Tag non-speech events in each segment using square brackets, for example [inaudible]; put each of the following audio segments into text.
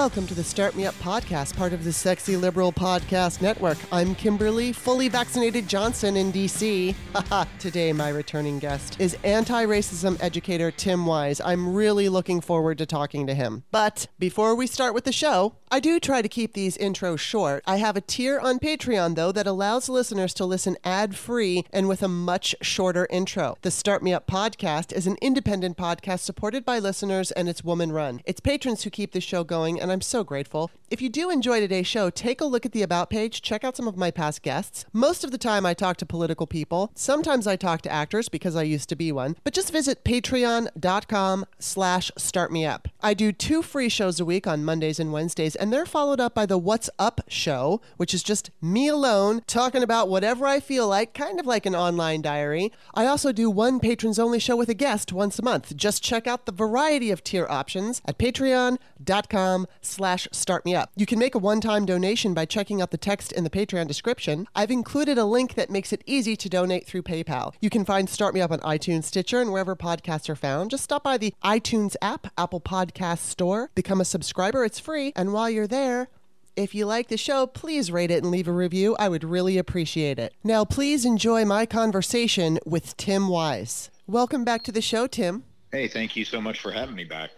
welcome to the Start Me Up podcast, part of the Sexy Liberal Podcast Network. I'm Kimberly, fully vaccinated Johnson in DC. [laughs] Today, my returning guest is anti racism educator Tim Wise. I'm really looking forward to talking to him. But before we start with the show, I do try to keep these intros short. I have a tier on Patreon, though, that allows listeners to listen ad free and with a much shorter intro. The Start Me Up podcast is an independent podcast supported by listeners and it's woman run. It's patrons who keep the show going, and I'm so grateful. If you do enjoy today's show, take a look at the About page, check out some of my past guests. Most of the time, I talk to political people. Sometimes I talk to actors because I used to be one. But just visit patreon.com slash startmeup. I do two free shows a week on Mondays and Wednesdays, and they're followed up by the What's Up show, which is just me alone talking about whatever I feel like, kind of like an online diary. I also do one patrons only show with a guest once a month. Just check out the variety of tier options at patreon.com slash startmeup. You can make a one-time donation by checking out the text in the Patreon description. I've included a link that makes it easy to donate through PayPal. You can find Start Me Up on iTunes, Stitcher, and wherever podcasts are found. Just stop by the iTunes app, Apple Podcast Store, become a subscriber. It's free. And while you're there, if you like the show, please rate it and leave a review. I would really appreciate it. Now, please enjoy my conversation with Tim Wise. Welcome back to the show, Tim. Hey, thank you so much for having me back.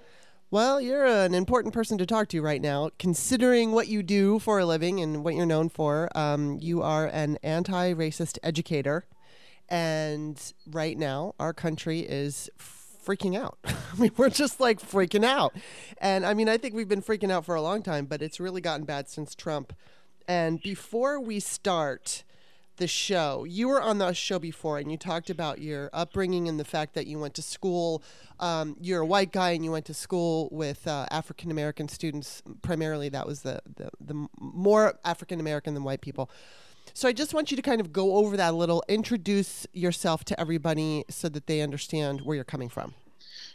Well, you're an important person to talk to right now, considering what you do for a living and what you're known for. Um, you are an anti racist educator. And right now, our country is freaking out. [laughs] I mean, we're just like freaking out. And I mean, I think we've been freaking out for a long time, but it's really gotten bad since Trump. And before we start the show, you were on the show before and you talked about your upbringing and the fact that you went to school. Um, you're a white guy and you went to school with uh, African American students. Primarily, that was the, the, the more African American than white people. So I just want you to kind of go over that a little, introduce yourself to everybody so that they understand where you're coming from.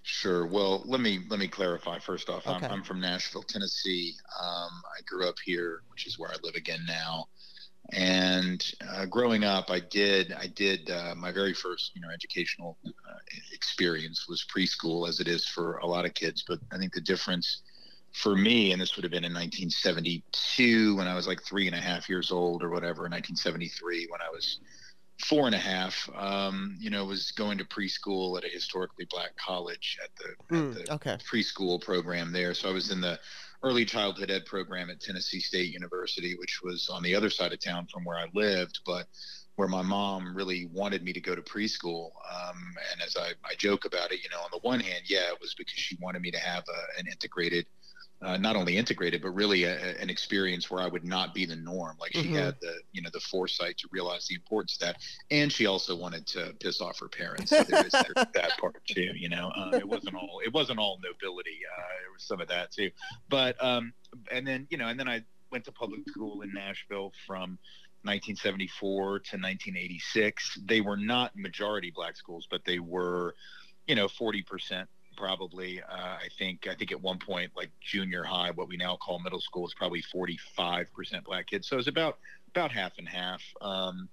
Sure. Well, let me let me clarify first off. Okay. I'm, I'm from Nashville, Tennessee. Um, I grew up here, which is where I live again now. And uh, growing up, I did I did uh, my very first you know educational uh, experience was preschool, as it is for a lot of kids. But I think the difference for me, and this would have been in 1972 when I was like three and a half years old or whatever, 1973 when I was four and a half, um, you know, was going to preschool at a historically black college at the, mm, at hmm, the okay. preschool program there. So I was in the early childhood ed program at Tennessee State University, which was on the other side of town from where I lived, but where my mom really wanted me to go to preschool. Um, and as I, I joke about it, you know, on the one hand, yeah, it was because she wanted me to have a, an integrated uh, not only integrated but really a, an experience where I would not be the norm. Like she mm-hmm. had the you know the foresight to realize the importance of that, and she also wanted to piss off her parents. So there was [laughs] that part too. You know, um, it wasn't all it wasn't all nobility. Uh, there was some of that too. But um, and then you know, and then I went to public school in Nashville from 1974 to 1986. They were not majority black schools, but they were, you know, 40 percent probably uh, i think i think at one point like junior high what we now call middle school is probably 45% black kids. So it's about about half and half um,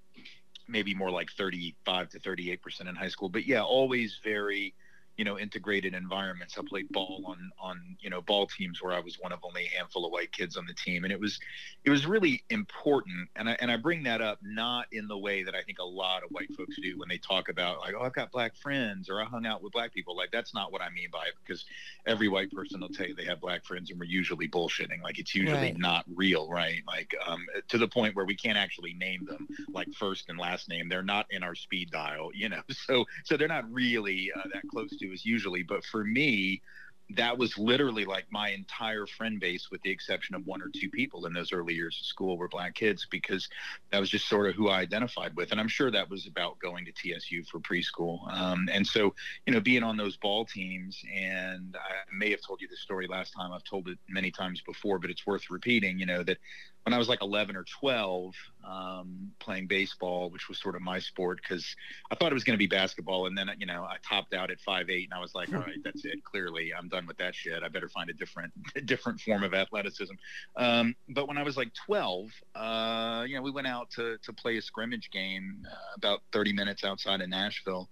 maybe more like 35 to 38% in high school. But yeah always very you know integrated environments. I played ball on on you know ball teams where I was one of only a handful of white kids on the team, and it was it was really important. And I and I bring that up not in the way that I think a lot of white folks do when they talk about like oh I've got black friends or I hung out with black people. Like that's not what I mean by it because every white person will tell you they have black friends and we're usually bullshitting. Like it's usually right. not real, right? Like um, to the point where we can't actually name them like first and last name. They're not in our speed dial, you know. [laughs] So so they're not really uh, that close to us usually. But for me, that was literally like my entire friend base, with the exception of one or two people in those early years of school, were black kids because that was just sort of who I identified with. And I'm sure that was about going to TSU for preschool. Um, and so, you know, being on those ball teams, and I may have told you this story last time, I've told it many times before, but it's worth repeating, you know, that when I was like 11 or 12, um, playing baseball, which was sort of my sport, because I thought it was going to be basketball, and then you know I topped out at five eight, and I was like, all right, that's it. Clearly, I'm done with that shit. I better find a different, [laughs] a different form of athleticism. Um, but when I was like 12, uh, you know, we went out to to play a scrimmage game uh, about 30 minutes outside of Nashville,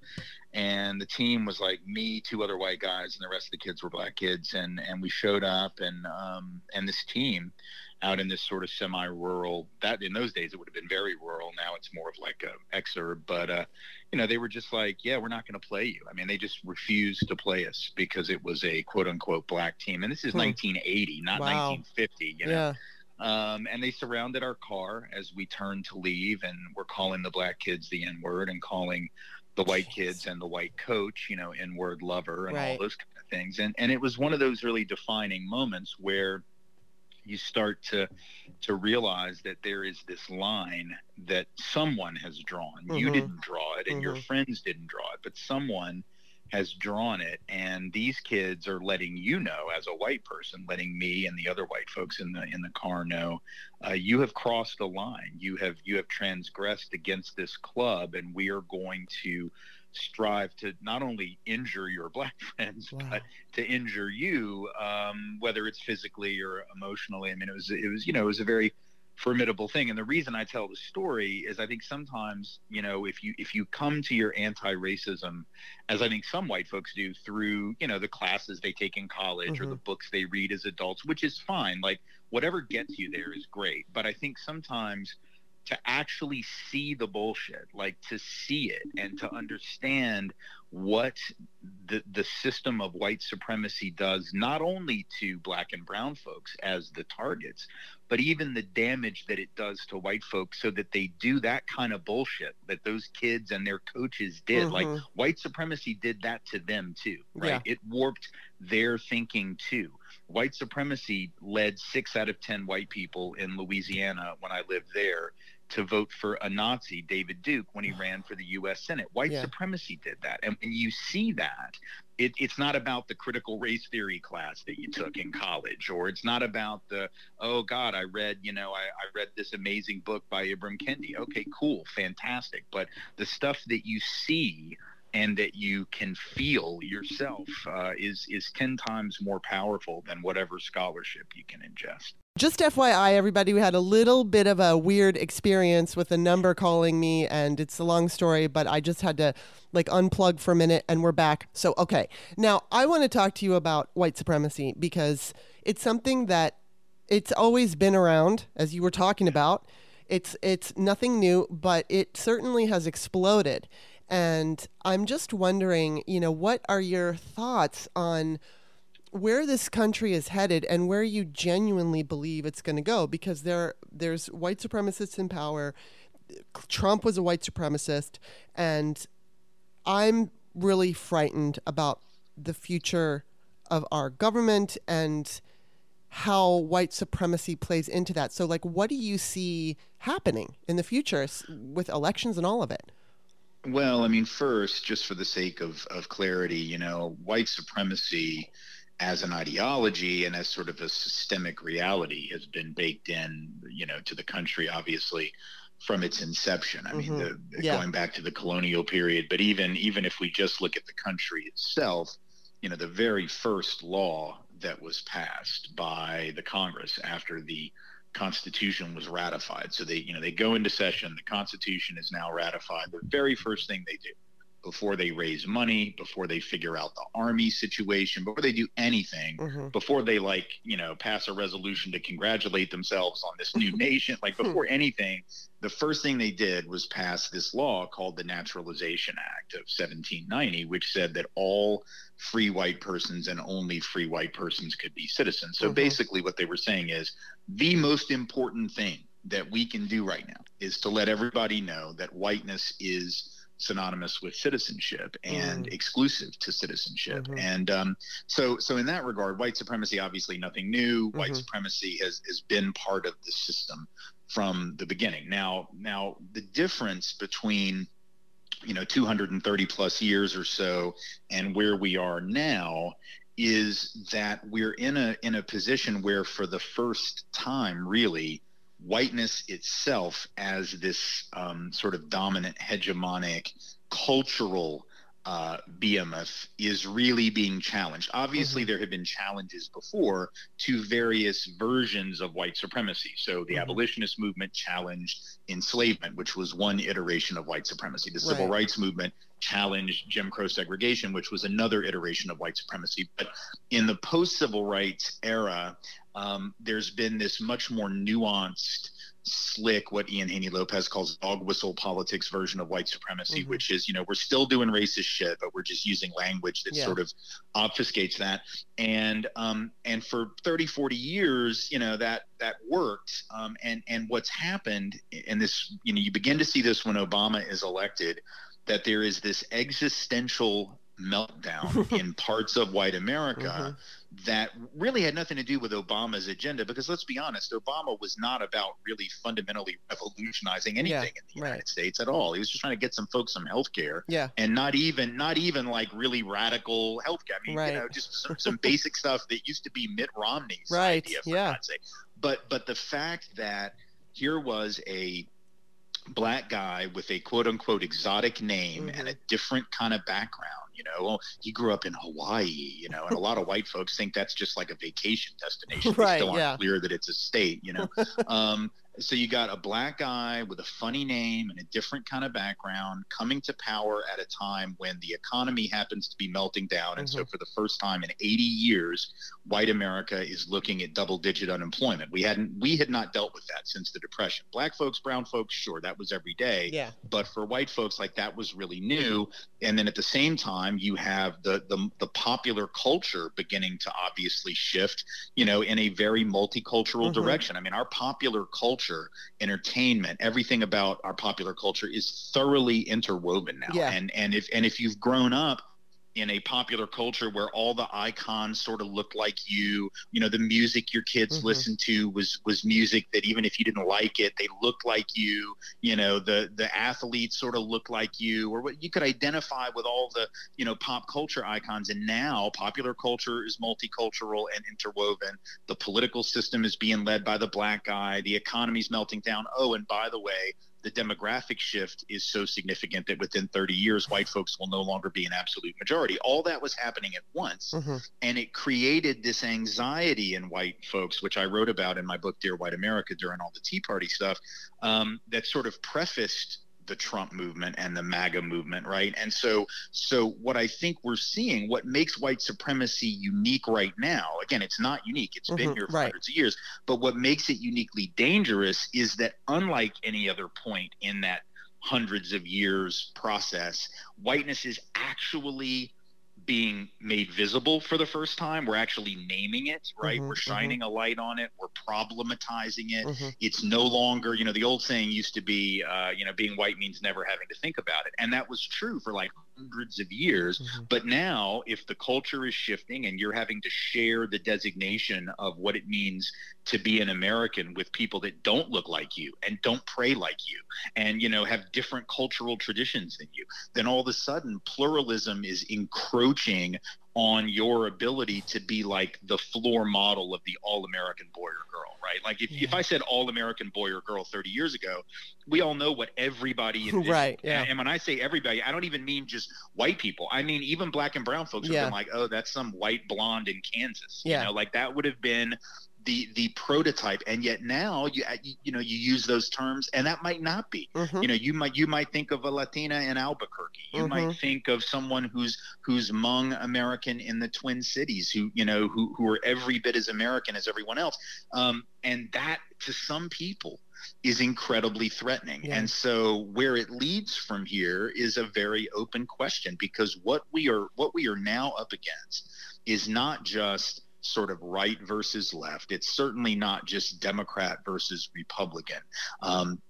and the team was like me, two other white guys, and the rest of the kids were black kids, and and we showed up, and um, and this team out in this sort of semi-rural that in those days it would have been very rural now it's more of like a exurb but uh you know they were just like yeah we're not going to play you i mean they just refused to play us because it was a quote unquote black team and this is hmm. 1980 not wow. 1950 you know yeah. Um, and they surrounded our car as we turned to leave and were calling the black kids the n word and calling the white kids and the white coach you know n word lover and right. all those kind of things and and it was one of those really defining moments where you start to to realize that there is this line that someone has drawn. Mm-hmm. You didn't draw it, and mm-hmm. your friends didn't draw it, but someone has drawn it and these kids are letting you know as a white person letting me and the other white folks in the in the car know uh, you have crossed a line you have you have transgressed against this club and we are going to strive to not only injure your black [laughs] friends wow. but to injure you um, whether it's physically or emotionally i mean it was it was you know it was a very formidable thing and the reason i tell the story is i think sometimes you know if you if you come to your anti-racism as i think some white folks do through you know the classes they take in college mm-hmm. or the books they read as adults which is fine like whatever gets you there is great but i think sometimes to actually see the bullshit, like to see it and to understand what the the system of white supremacy does not only to black and brown folks as the targets, but even the damage that it does to white folks so that they do that kind of bullshit that those kids and their coaches did. Mm-hmm. Like white supremacy did that to them too, right? Yeah. It warped their thinking too. White supremacy led six out of 10 white people in Louisiana when I lived there to vote for a Nazi, David Duke, when he [sighs] ran for the U.S. Senate. White yeah. supremacy did that. And when you see that, it, it's not about the critical race theory class that you took in college, or it's not about the, oh God, I read, you know, I, I read this amazing book by Ibram Kendi. Okay, cool, fantastic. But the stuff that you see and that you can feel yourself uh, is is 10 times more powerful than whatever scholarship you can ingest. Just FYI, everybody, we had a little bit of a weird experience with a number calling me, and it's a long story, but I just had to like unplug for a minute and we're back. So, okay. Now, I want to talk to you about white supremacy because it's something that it's always been around, as you were talking about. It's it's nothing new, but it certainly has exploded. And I'm just wondering, you know, what are your thoughts on where this country is headed and where you genuinely believe it's going to go because there there's white supremacists in power. Trump was a white supremacist and I'm really frightened about the future of our government and how white supremacy plays into that. So like what do you see happening in the future with elections and all of it? Well, I mean, first, just for the sake of, of clarity, you know, white supremacy as an ideology and as sort of a systemic reality has been baked in, you know, to the country, obviously, from its inception. I mm-hmm. mean, the, yeah. going back to the colonial period, but even even if we just look at the country itself, you know, the very first law that was passed by the Congress after the Constitution was ratified. So they, you know, they go into session. The Constitution is now ratified. The very first thing they do before they raise money, before they figure out the army situation, before they do anything, mm-hmm. before they like, you know, pass a resolution to congratulate themselves on this new [laughs] nation, like hmm. before anything, the first thing they did was pass this law called the Naturalization Act of 1790, which said that all free white persons and only free white persons could be citizens. So mm-hmm. basically, what they were saying is the most important thing that we can do right now is to let everybody know that whiteness is synonymous with citizenship and mm. exclusive to citizenship. Mm-hmm. And um, so, so in that regard, white supremacy obviously nothing new. Mm-hmm. White supremacy has has been part of the system from the beginning. Now, now the difference between you know 230 plus years or so and where we are now is that we're in a in a position where for the first time really whiteness itself as this um, sort of dominant hegemonic cultural uh, behemoth is really being challenged. Obviously, mm-hmm. there have been challenges before to various versions of white supremacy. So, the mm-hmm. abolitionist movement challenged enslavement, which was one iteration of white supremacy. The civil right. rights movement challenged Jim Crow segregation, which was another iteration of white supremacy. But in the post civil rights era, um, there's been this much more nuanced slick what Ian Haney Lopez calls dog whistle politics version of white supremacy, mm-hmm. which is, you know, we're still doing racist shit, but we're just using language that yeah. sort of obfuscates that. And um, and for 30, 40 years, you know, that that worked. Um, and and what's happened, and this, you know, you begin to see this when Obama is elected, that there is this existential meltdown [laughs] in parts of white America mm-hmm that really had nothing to do with Obama's agenda because let's be honest, Obama was not about really fundamentally revolutionizing anything yeah, in the right. United States at all. He was just trying to get some folks some health care. Yeah. And not even not even like really radical health care. I mean, right. you know, just some, some basic stuff that used to be Mitt Romney's right. idea for yeah. God's sake. But but the fact that here was a black guy with a quote unquote exotic name mm-hmm. and a different kind of background you know, well, he grew up in Hawaii, you know, and a lot of white folks think that's just like a vacation destination. [laughs] right, they still aren't yeah. clear that it's a state, you know. [laughs] um, so you got a black guy with a funny name and a different kind of background coming to power at a time when the economy happens to be melting down. And mm-hmm. so for the first time in 80 years white america is looking at double digit unemployment. We hadn't we had not dealt with that since the depression. Black folks brown folks sure that was every day. Yeah. But for white folks like that was really new. And then at the same time you have the the, the popular culture beginning to obviously shift you know in a very multicultural mm-hmm. direction. I mean our popular culture culture, entertainment, everything about our popular culture is thoroughly interwoven now. Yeah. And and if and if you've grown up in a popular culture where all the icons sort of look like you. You know the music your kids mm-hmm. listened to was was music that even if you didn't like it they looked like you. You know the the athletes sort of look like you or what you could identify with all the you know pop culture icons. And now popular culture is multicultural and interwoven. The political system is being led by the black guy. The economy's melting down. Oh and by the way the demographic shift is so significant that within 30 years, white folks will no longer be an absolute majority. All that was happening at once. Mm-hmm. And it created this anxiety in white folks, which I wrote about in my book, Dear White America, during all the Tea Party stuff, um, that sort of prefaced the Trump movement and the MAGA movement, right? And so, so what I think we're seeing, what makes white supremacy unique right now, again, it's not unique; it's mm-hmm, been here for right. hundreds of years. But what makes it uniquely dangerous is that, unlike any other point in that hundreds of years process, whiteness is actually being made visible for the first time. We're actually naming it, right? Mm-hmm, We're mm-hmm. shining mm-hmm. a light on it. We're problematizing it. Mm-hmm. It's no longer, you know, the old saying used to be, uh, you know, being white means never having to think about it. And that was true for like hundreds of years. Mm-hmm. But now, if the culture is shifting and you're having to share the designation of what it means to be an American with people that don't look like you and don't pray like you and, you know, have different cultural traditions than you, then all of a sudden pluralism is encroaching on your ability to be like the floor model of the all American boy or girl, right? Like if, yeah. if I said all American boy or girl 30 years ago, we all know what everybody [laughs] is. right. Yeah. And when I say everybody, I don't even mean just white people. I mean even black and brown folks yeah. have been like, oh, that's some white blonde in Kansas. Yeah. You know, like that would have been the the prototype and yet now you you know you use those terms and that might not be mm-hmm. you know you might you might think of a latina in albuquerque you mm-hmm. might think of someone who's who's Hmong american in the twin cities who you know who who are every bit as american as everyone else um, and that to some people is incredibly threatening. Yeah. And so where it leads from here is a very open question because what we are what we are now up against is not just sort of right versus left. It's certainly not just Democrat versus Republican. Um,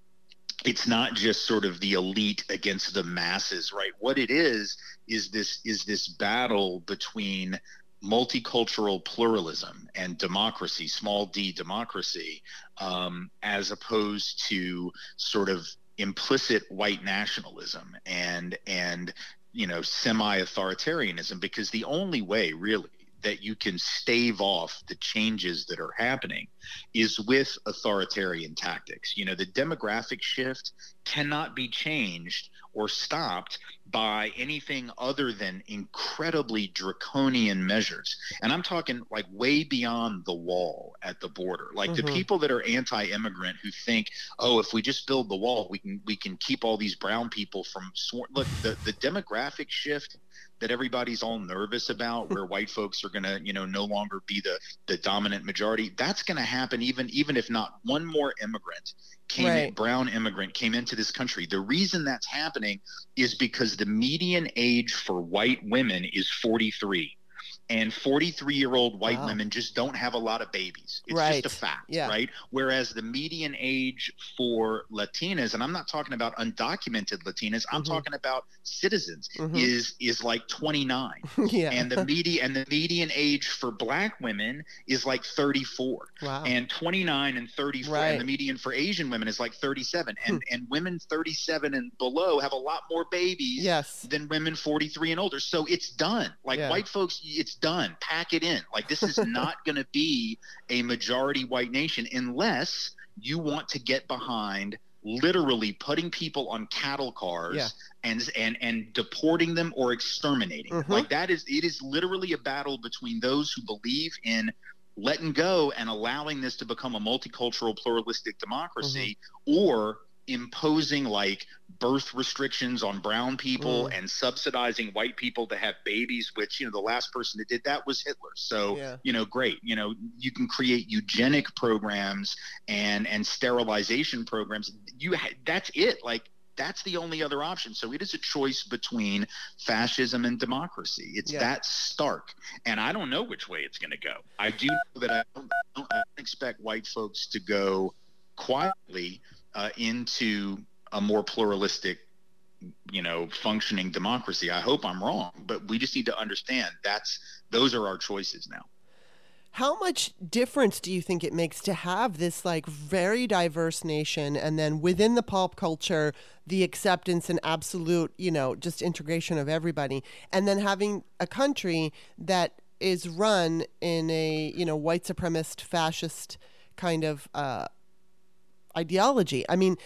it's not just sort of the elite against the masses, right? What it is is this is this battle between multicultural pluralism and democracy, small d democracy, um, as opposed to sort of implicit white nationalism and and you know semi-authoritarianism because the only way really that you can stave off the changes that are happening is with authoritarian tactics. You know, the demographic shift cannot be changed or stopped by anything other than incredibly draconian measures. And I'm talking like way beyond the wall at the border. Like mm-hmm. the people that are anti-immigrant who think, oh, if we just build the wall, we can we can keep all these brown people from. Look, the the demographic shift that everybody's all nervous about where white folks are going to you know no longer be the the dominant majority that's going to happen even even if not one more immigrant came right. in, brown immigrant came into this country the reason that's happening is because the median age for white women is 43 and 43 year old white wow. women just don't have a lot of babies. It's right. just a fact, yeah. right? Whereas the median age for Latinas, and I'm not talking about undocumented Latinas, I'm mm-hmm. talking about citizens, mm-hmm. is is like 29. [laughs] yeah. And the [laughs] median and the median age for black women is like 34. Wow. And 29 and 34 right. and the median for Asian women is like 37. And hmm. and women 37 and below have a lot more babies yes. than women 43 and older. So it's done. Like yeah. white folks, it's it's done. Pack it in. Like this is [laughs] not going to be a majority white nation unless you want to get behind literally putting people on cattle cars yeah. and and and deporting them or exterminating. Mm-hmm. Like that is it is literally a battle between those who believe in letting go and allowing this to become a multicultural pluralistic democracy mm-hmm. or imposing like birth restrictions on brown people mm. and subsidizing white people to have babies which you know the last person that did that was hitler so yeah. you know great you know you can create eugenic programs and and sterilization programs you ha- that's it like that's the only other option. So it is a choice between fascism and democracy. It's yeah. that stark. And I don't know which way it's going to go. I do know that I don't, I don't expect white folks to go quietly uh, into a more pluralistic you know functioning democracy. I hope i'm wrong but we just need to understand that's those are our choices now. How much difference do you think it makes to have this like very diverse nation and then within the pop culture the acceptance and absolute you know just integration of everybody and then having a country that is run in a you know white supremacist fascist kind of uh, ideology. I mean,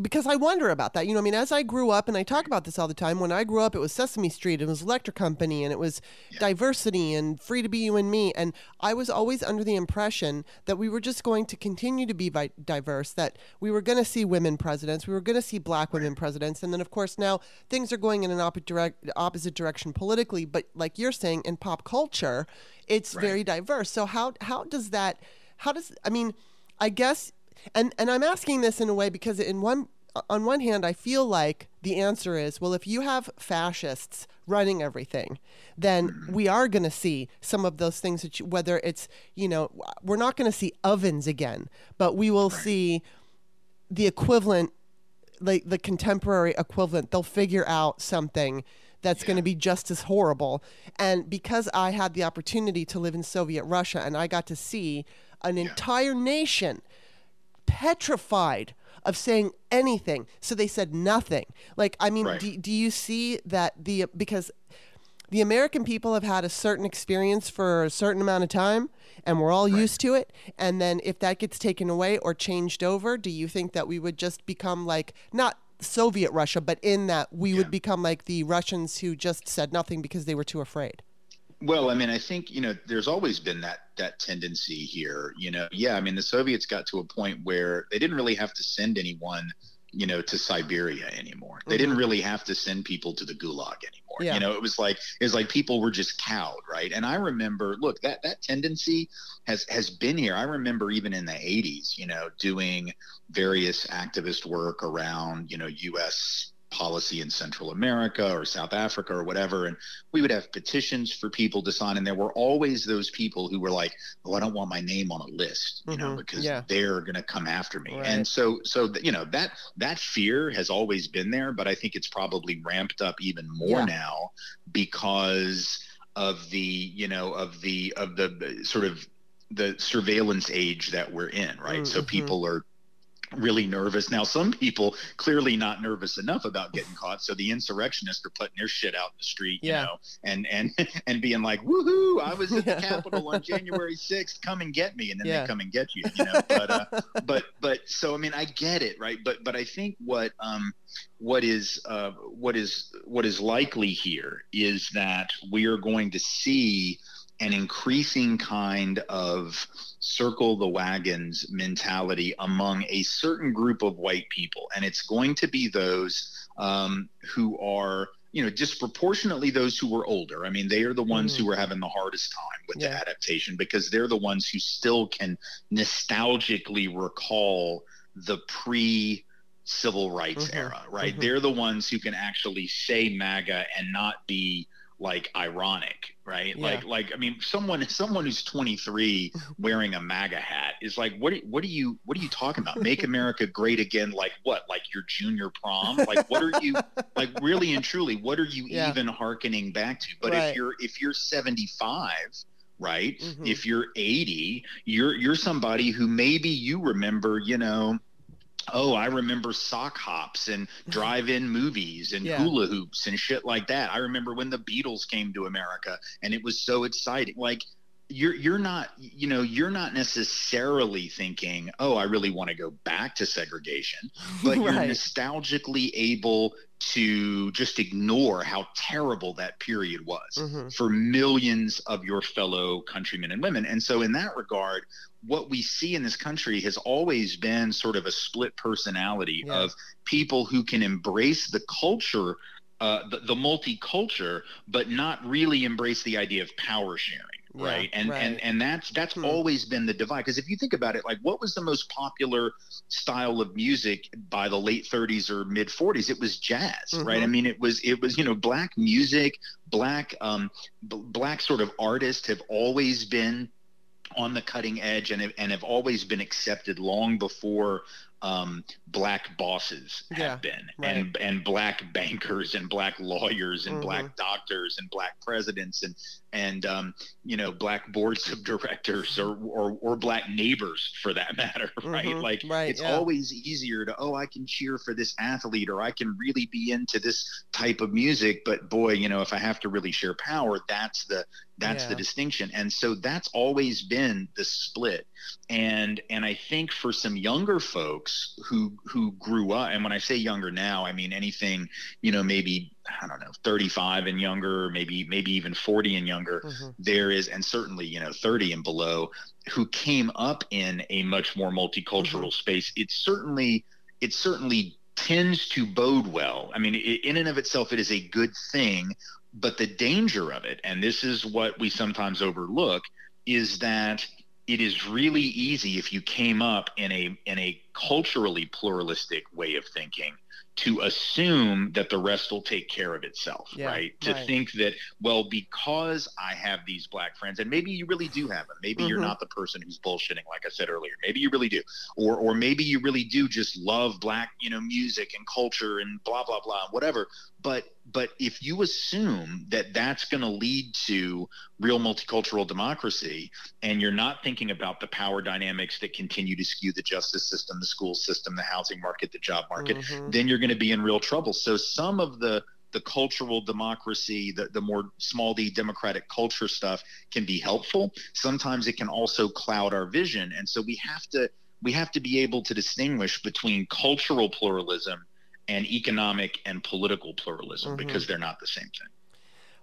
because I wonder about that. You know, I mean, as I grew up, and I talk about this all the time, when I grew up, it was Sesame Street, it was Electric Company, and it was yeah. diversity and free to be you and me. And I was always under the impression that we were just going to continue to be diverse, that we were going to see women presidents, we were going to see black women presidents. And then, of course, now things are going in an opposite direction politically. But like you're saying, in pop culture, it's right. very diverse. So, how, how does that, how does, I mean, I guess and and I'm asking this in a way because in one on one hand I feel like the answer is well if you have fascists running everything then mm-hmm. we are going to see some of those things that you, whether it's you know we're not going to see ovens again but we will see the equivalent like the contemporary equivalent they'll figure out something that's yeah. going to be just as horrible and because I had the opportunity to live in Soviet Russia and I got to see an yeah. entire nation petrified of saying anything. So they said nothing. Like, I mean, right. do, do you see that the, because the American people have had a certain experience for a certain amount of time and we're all right. used to it. And then if that gets taken away or changed over, do you think that we would just become like, not Soviet Russia, but in that we yeah. would become like the Russians who just said nothing because they were too afraid? Well, I mean, I think you know, there's always been that that tendency here. You know, yeah, I mean, the Soviets got to a point where they didn't really have to send anyone, you know, to Siberia anymore. They mm-hmm. didn't really have to send people to the Gulag anymore. Yeah. You know, it was like it was like people were just cowed, right? And I remember, look, that that tendency has has been here. I remember even in the 80s, you know, doing various activist work around, you know, U.S policy in Central America or South Africa or whatever. And we would have petitions for people to sign. And there were always those people who were like, oh, I don't want my name on a list, you mm-hmm. know, because yeah. they're going to come after me. Right. And so, so, you know, that, that fear has always been there, but I think it's probably ramped up even more yeah. now because of the, you know, of the, of the sort of the surveillance age that we're in, right? Mm-hmm. So people are really nervous. Now, some people clearly not nervous enough about getting caught, so the insurrectionists are putting their shit out in the street, you know, and and [laughs] and being like, "Woohoo! I was at the [laughs] Capitol on January 6th. Come and get me!" And then yeah. they come and get you, you know. But uh, [laughs] but but so I mean I get it, right? But but I think what um what is uh what is what is likely here is that we are going to see an increasing kind of circle the wagons mentality among a certain group of white people. And it's going to be those um, who are, you know, disproportionately those who were older. I mean, they are the ones mm. who are having the hardest time with yeah. the adaptation because they're the ones who still can nostalgically recall the pre civil rights mm-hmm. era, right? Mm-hmm. They're the ones who can actually say MAGA and not be like ironic, right? Yeah. Like like I mean someone [laughs] someone who's 23 wearing a MAGA hat is like what what are you what are you talking about? Make America great again like what? Like your junior prom? Like what are you [laughs] like really and truly what are you yeah. even harkening back to? But right. if you're if you're 75 right? Mm-hmm. If you're 80, you're you're somebody who maybe you remember, you know, oh, I remember sock hops and [laughs] drive-in movies and yeah. hula hoops and shit like that. I remember when the Beatles came to America and it was so exciting. Like you're you're not you know you're not necessarily thinking oh i really want to go back to segregation [laughs] but right. you're nostalgically able to just ignore how terrible that period was mm-hmm. for millions of your fellow countrymen and women. And so, in that regard, what we see in this country has always been sort of a split personality yeah. of people who can embrace the culture. Uh, the, the multiculture, but not really embrace the idea of power sharing right yeah, and right. and and that's that's hmm. always been the divide because if you think about it like what was the most popular style of music by the late 30s or mid 40s it was jazz mm-hmm. right i mean it was it was you know black music black um b- black sort of artists have always been on the cutting edge and and have always been accepted long before um, black bosses have yeah, been right. and and black bankers and black lawyers and mm-hmm. black doctors and black presidents and and um, you know black boards [laughs] of directors or, or or black neighbors for that matter [laughs] right mm-hmm. like right, it's yeah. always easier to oh i can cheer for this athlete or i can really be into this type of music but boy you know if i have to really share power that's the that's yeah. the distinction and so that's always been the split and and i think for some younger folks who who grew up and when i say younger now i mean anything you know maybe I don't know, 35 and younger, maybe maybe even 40 and younger, mm-hmm. there is, and certainly you know 30 and below, who came up in a much more multicultural mm-hmm. space. It certainly it certainly tends to bode well. I mean, it, in and of itself, it is a good thing, but the danger of it, and this is what we sometimes overlook, is that it is really easy if you came up in a in a culturally pluralistic way of thinking to assume that the rest will take care of itself, yeah, right? To right. think that, well, because I have these black friends, and maybe you really do have them. Maybe mm-hmm. you're not the person who's bullshitting, like I said earlier. Maybe you really do, or or maybe you really do just love black, you know, music and culture and blah blah blah, whatever. But but if you assume that that's going to lead to real multicultural democracy and you're not thinking about the power dynamics that continue to skew the justice system the school system the housing market the job market mm-hmm. then you're going to be in real trouble. So some of the the cultural democracy the, the more small d democratic culture stuff can be helpful. Sometimes it can also cloud our vision. And so we have to we have to be able to distinguish between cultural pluralism and economic and political pluralism mm-hmm. because they're not the same thing.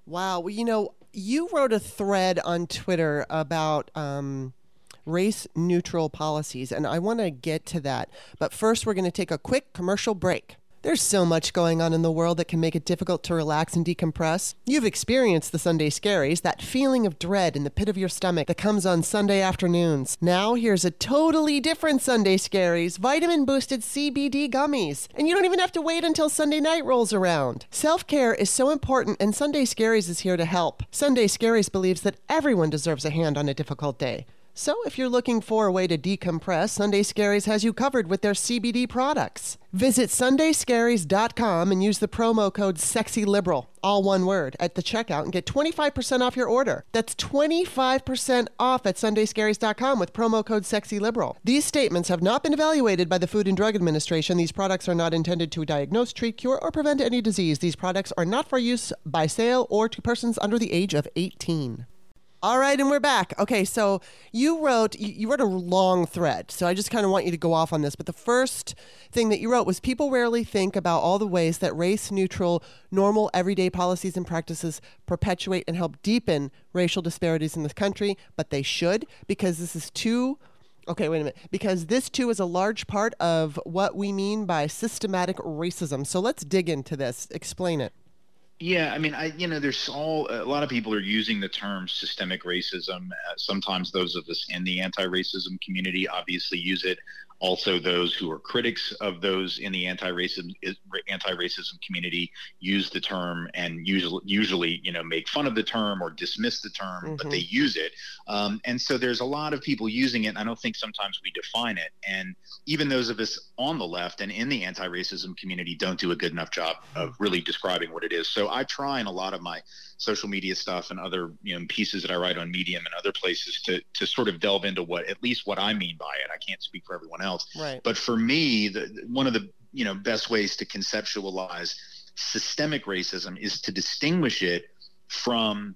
Wow. Well, you know, you wrote a thread on Twitter about um, race neutral policies, and I want to get to that. But first, we're going to take a quick commercial break. There's so much going on in the world that can make it difficult to relax and decompress. You've experienced the Sunday scaries, that feeling of dread in the pit of your stomach that comes on Sunday afternoons. Now, here's a totally different Sunday scaries vitamin boosted CBD gummies. And you don't even have to wait until Sunday night rolls around. Self care is so important, and Sunday Scaries is here to help. Sunday Scaries believes that everyone deserves a hand on a difficult day. So, if you're looking for a way to decompress, Sunday Scaries has you covered with their CBD products. Visit sundayscaries.com and use the promo code SEXYLIBERAL, all one word, at the checkout and get 25% off your order. That's 25% off at sundayscaries.com with promo code SEXYLIBERAL. These statements have not been evaluated by the Food and Drug Administration. These products are not intended to diagnose, treat, cure, or prevent any disease. These products are not for use by sale or to persons under the age of 18. All right, and we're back. Okay, so you wrote you wrote a long thread. So I just kind of want you to go off on this. But the first thing that you wrote was people rarely think about all the ways that race neutral, normal, everyday policies and practices perpetuate and help deepen racial disparities in this country, but they should because this is too Okay, wait a minute. Because this too is a large part of what we mean by systematic racism. So let's dig into this. Explain it. Yeah, I mean, I you know, there's all a lot of people are using the term systemic racism. Uh, sometimes those of us in the anti-racism community obviously use it also, those who are critics of those in the anti-racism anti-racism community use the term and usually usually you know make fun of the term or dismiss the term, mm-hmm. but they use it. Um, and so there's a lot of people using it. And I don't think sometimes we define it. And even those of us on the left and in the anti-racism community don't do a good enough job of really describing what it is. So I try in a lot of my social media stuff and other you know pieces that I write on Medium and other places to to sort of delve into what at least what I mean by it. I can't speak for everyone else. Right. But for me, the, one of the you know best ways to conceptualize systemic racism is to distinguish it from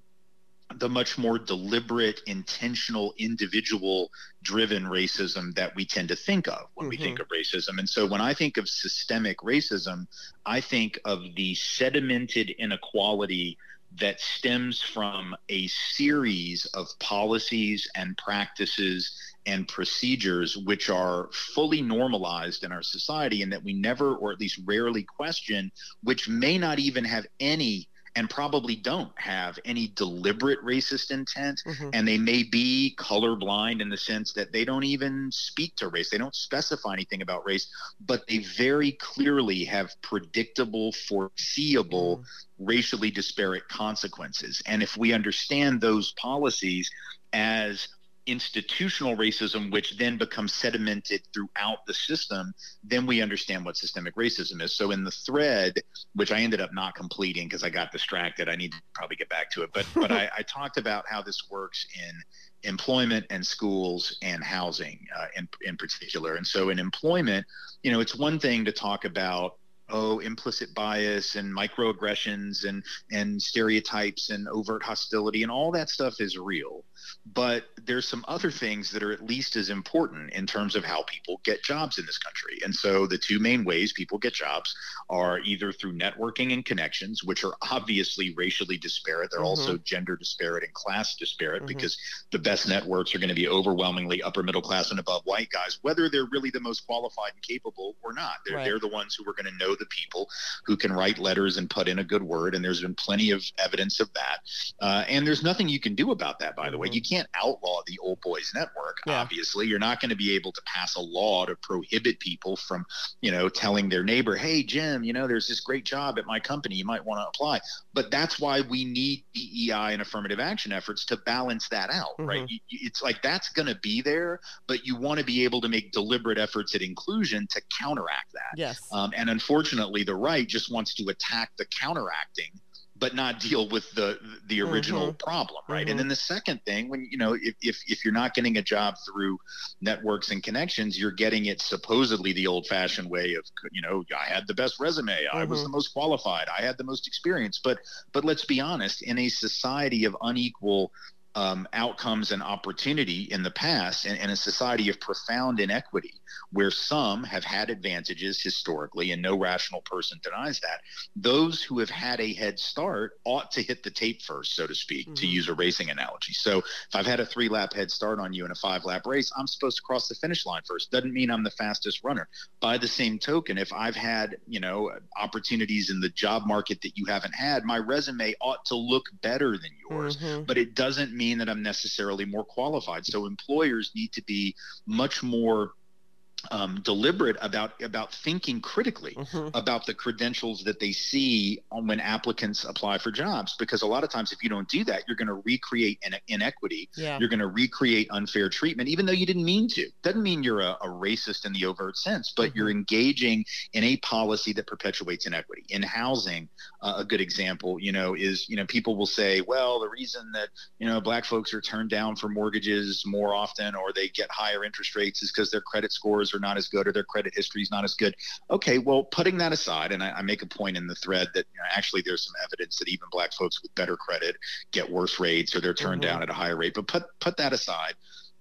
the much more deliberate, intentional, individual driven racism that we tend to think of when mm-hmm. we think mm-hmm. of racism. And so when I think of systemic racism, I think of the sedimented inequality that stems from a series of policies and practices and procedures which are fully normalized in our society and that we never or at least rarely question, which may not even have any and probably don't have any deliberate racist intent. Mm-hmm. And they may be colorblind in the sense that they don't even speak to race, they don't specify anything about race, but they very clearly have predictable, foreseeable. Mm. Racially disparate consequences. And if we understand those policies as institutional racism, which then becomes sedimented throughout the system, then we understand what systemic racism is. So in the thread, which I ended up not completing because I got distracted, I need to probably get back to it. But but I, [laughs] I, talked about how this works in employment and schools and housing uh, in in particular. And so in employment, you know, it's one thing to talk about oh implicit bias and microaggressions and and stereotypes and overt hostility and all that stuff is real but there's some other things that are at least as important in terms of how people get jobs in this country. And so the two main ways people get jobs are either through networking and connections, which are obviously racially disparate. They're mm-hmm. also gender disparate and class disparate mm-hmm. because the best networks are going to be overwhelmingly upper middle class and above white guys, whether they're really the most qualified and capable or not. They're, right. they're the ones who are going to know the people who can write letters and put in a good word. And there's been plenty of evidence of that. Uh, and there's nothing you can do about that, by the way. You can't outlaw the old boys network. Yeah. Obviously, you're not going to be able to pass a law to prohibit people from, you know, telling their neighbor, "Hey, Jim, you know, there's this great job at my company. You might want to apply." But that's why we need DEI and affirmative action efforts to balance that out, mm-hmm. right? It's like that's going to be there, but you want to be able to make deliberate efforts at inclusion to counteract that. Yes. Um, and unfortunately, the right just wants to attack the counteracting but not deal with the the original mm-hmm. problem right mm-hmm. and then the second thing when you know if, if if you're not getting a job through networks and connections you're getting it supposedly the old fashioned way of you know i had the best resume mm-hmm. i was mm-hmm. the most qualified i had the most experience but but let's be honest in a society of unequal um, outcomes and opportunity in the past and in a society of profound inequity where some have had advantages historically and no rational person denies that. Those who have had a head start ought to hit the tape first so to speak mm-hmm. to use a racing analogy. So if i've had a three lap head start on you in a five lap race i'm supposed to cross the finish line first. Doesn't mean i'm the fastest runner. By the same token if i've had you know opportunities in the job market that you haven't had my resume ought to look better than yours. Mm-hmm. but it doesn't mean mean that I'm necessarily more qualified. So employers need to be much more um, deliberate about about thinking critically mm-hmm. about the credentials that they see when applicants apply for jobs because a lot of times if you don't do that you're going to recreate an inequity yeah. you're going to recreate unfair treatment even though you didn't mean to doesn't mean you're a, a racist in the overt sense but mm-hmm. you're engaging in a policy that perpetuates inequity in housing uh, a good example you know is you know people will say well the reason that you know black folks are turned down for mortgages more often or they get higher interest rates is because their credit scores are not as good or their credit history is not as good. Okay, well, putting that aside, and I, I make a point in the thread that you know, actually there's some evidence that even black folks with better credit get worse rates or they're turned mm-hmm. down at a higher rate. But put put that aside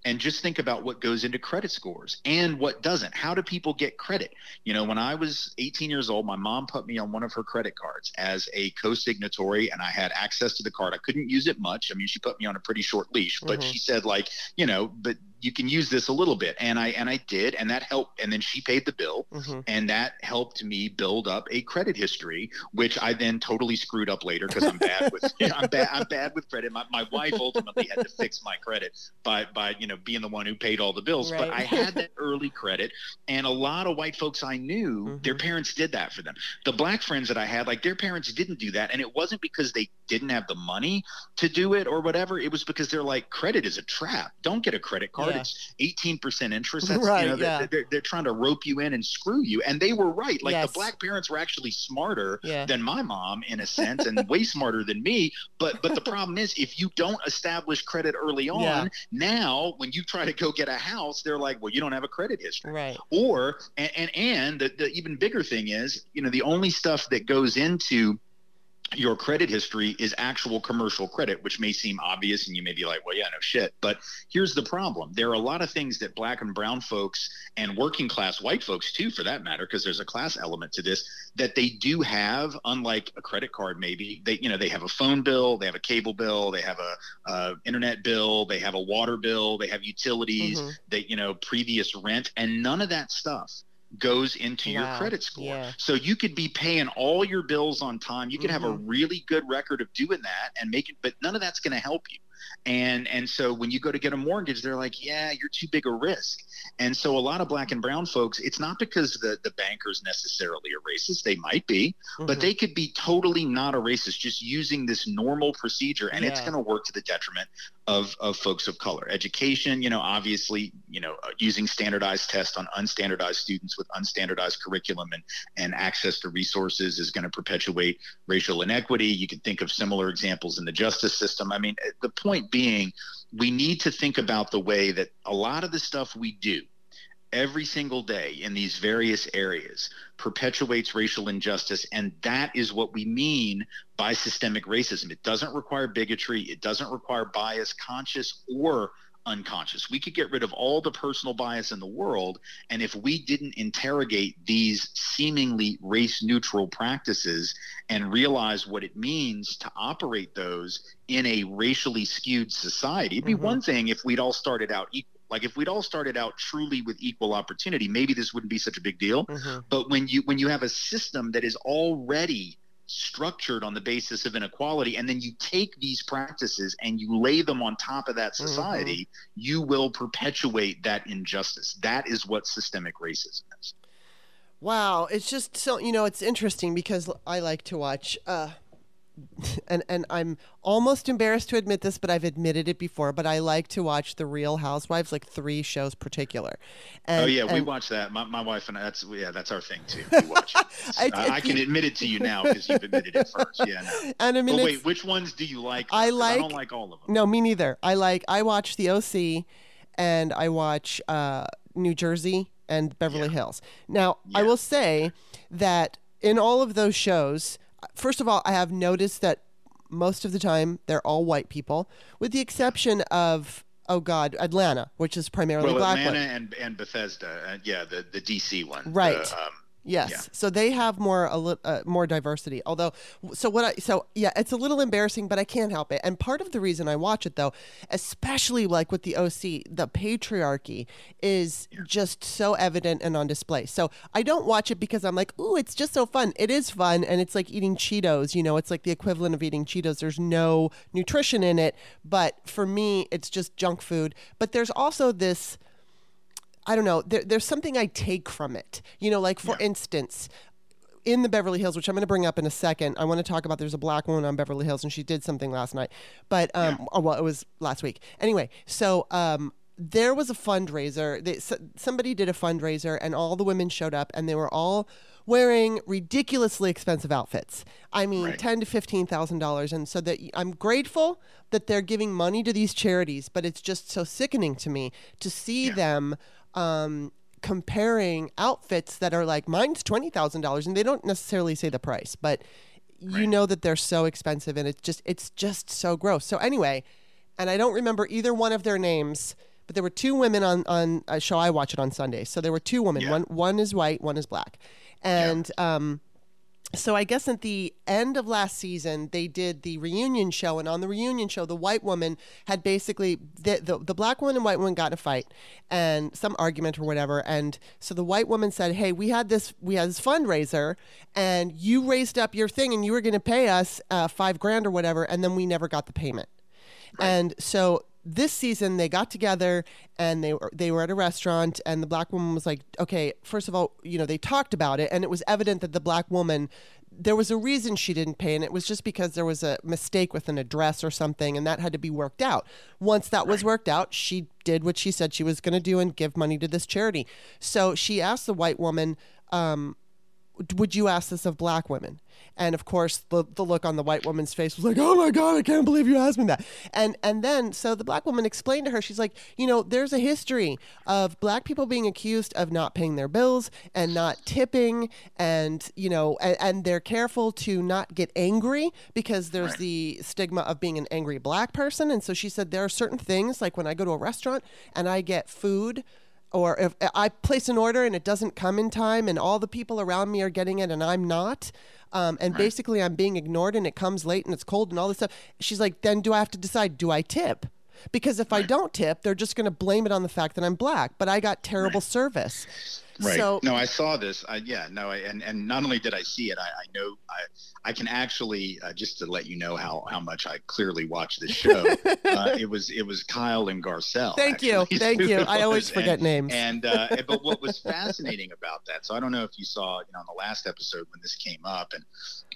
and just think about what goes into credit scores and what doesn't. How do people get credit? You know, when I was 18 years old, my mom put me on one of her credit cards as a co-signatory and I had access to the card. I couldn't use it much. I mean, she put me on a pretty short leash, but mm-hmm. she said like, you know, but you can use this a little bit and i and i did and that helped and then she paid the bill mm-hmm. and that helped me build up a credit history which i then totally screwed up later because i'm bad with you [laughs] know, i'm bad i'm bad with credit my, my wife ultimately had to fix my credit by by you know being the one who paid all the bills right. but i had that early credit and a lot of white folks i knew mm-hmm. their parents did that for them the black friends that i had like their parents didn't do that and it wasn't because they didn't have the money to do it or whatever it was because they're like credit is a trap don't get a credit card yeah. It's 18% interest. That's, right, you know, yeah. they're, they're, trying to rope you in and screw you. And they were right. Like yes. the black parents were actually smarter than my mom in a sense and way smarter than me. But but the [laughs] problem is if you don't establish credit early on, now when you try to go get a house, they're like, well, you don't have a credit history. Right. Or and and, and the, the even bigger thing is, you know, the only stuff that goes into your credit history is actual commercial credit, which may seem obvious and you may be like, well, yeah, no shit. But here's the problem there are a lot of things that black and brown folks and working class white folks, too, for that matter, because there's a class element to this, that they do have, unlike a credit card, maybe. They, you know, they have a phone bill, they have a cable bill, they have a, internet bill, they have a water bill, they have utilities, mm-hmm. they, you know, previous rent, and none of that stuff goes into wow. your credit score. Yeah. So you could be paying all your bills on time. You could mm-hmm. have a mm-hmm. really good record of doing that and making, but none of that's going to help you and and so when you go to get a mortgage they're like yeah you're too big a risk and so a lot of black and brown folks it's not because the the bankers necessarily are racist they might be mm-hmm. but they could be totally not a racist just using this normal procedure and yeah. it's going to work to the detriment of of folks of color education you know obviously you know uh, using standardized tests on unstandardized students with unstandardized curriculum and and access to resources is going to perpetuate racial inequity you can think of similar examples in the justice system i mean the point being, we need to think about the way that a lot of the stuff we do every single day in these various areas perpetuates racial injustice. And that is what we mean by systemic racism. It doesn't require bigotry, it doesn't require bias, conscious or unconscious. We could get rid of all the personal bias in the world. And if we didn't interrogate these seemingly race neutral practices and realize what it means to operate those in a racially skewed society, it'd be mm-hmm. one thing if we'd all started out equal. Like if we'd all started out truly with equal opportunity, maybe this wouldn't be such a big deal. Mm-hmm. But when you when you have a system that is already structured on the basis of inequality and then you take these practices and you lay them on top of that mm-hmm. society mm-hmm. you will perpetuate that injustice that is what systemic racism is wow it's just so you know it's interesting because i like to watch uh [laughs] and and I'm almost embarrassed to admit this, but I've admitted it before. But I like to watch the Real Housewives, like three shows particular. And, oh yeah, and, we watch that. My, my wife and I, that's yeah, that's our thing too. We watch. [laughs] I, I, can admit it to you now because you've admitted it first. Yeah. No. [laughs] And I mean, but wait, which ones do you like? I like. I don't like all of them. No, me neither. I like. I watch The OC, and I watch uh, New Jersey and Beverly yeah. Hills. Now, yeah. I will say that in all of those shows first of all, I have noticed that most of the time they're all white people, with the exception of oh god, Atlanta, which is primarily well, black. Atlanta and and Bethesda, uh, yeah, the the DC one, right? The, um, Yes. Yeah. So they have more a li- uh, more diversity. Although, so what I so yeah, it's a little embarrassing, but I can't help it. And part of the reason I watch it though, especially like with the OC, the patriarchy is yeah. just so evident and on display. So I don't watch it because I'm like, ooh, it's just so fun. It is fun, and it's like eating Cheetos. You know, it's like the equivalent of eating Cheetos. There's no nutrition in it, but for me, it's just junk food. But there's also this I don't know, there, there's something I take from it. You know, like for yeah. instance, in the Beverly Hills, which I'm going to bring up in a second, I want to talk about. There's a black woman on Beverly Hills, and she did something last night, but um, yeah. oh, well, it was last week. Anyway, so um, there was a fundraiser. They, so, somebody did a fundraiser, and all the women showed up, and they were all wearing ridiculously expensive outfits. I mean, right. ten to fifteen thousand dollars, and so that I'm grateful that they're giving money to these charities, but it's just so sickening to me to see yeah. them um, comparing outfits that are like mine's twenty thousand dollars, and they don't necessarily say the price, but you Right. know that they're so expensive, and it's just it's just so gross. So anyway, and I don't remember either one of their names, but there were two women on on a show I watch it on Sunday. So there were two women. Yeah. One one is white, one is black, and um so I guess at the end of last season, they did the reunion show, and on the reunion show, the white woman had basically the the, the black woman and white woman got in a fight and some argument or whatever, and so the white woman said, "Hey, we had this we had this fundraiser, and you raised up your thing, and you were going to pay us uh, five grand or whatever, and then we never got the payment." And so this season they got together and they were they were at a restaurant and the black woman was like, "Okay, first of all, you know, they talked about it and it was evident that the black woman there was a reason she didn't pay and it was just because there was a mistake with an address or something and that had to be worked out. Once that was worked out, she did what she said she was going to do and give money to this charity. So she asked the white woman um, would you ask this of black women? And of course, the, the look on the white woman's face was like, "Oh my god, I can't believe you asked me that." And and then so the black woman explained to her, she's like, "You know, there's a history of black people being accused of not paying their bills and not tipping, and you know, and, and they're careful to not get angry because there's Right. the stigma of being an angry black person." And so she said there are certain things like when I go to a restaurant and I get food or if I place an order and it doesn't come in time and all the people around me are getting it and I'm not, um, and basically I'm being ignored and it comes late and it's cold and all this stuff, she's like, then do I have to decide, do I tip? Because if I don't tip, they're just going to blame it on the fact that I'm black, but I got terrible service. Right. So, no, I saw this. I, yeah, no, I, and and not only did I see it, I, I know I I can actually uh, just to let you know how how much I clearly watch this show. [laughs] uh, it was it was Kyle and Garcelle. Thank you. [laughs] Thank you. I always [laughs] forget and, names. And uh, but what was fascinating about that? So I don't know if you saw, you know, on the last episode when this came up, and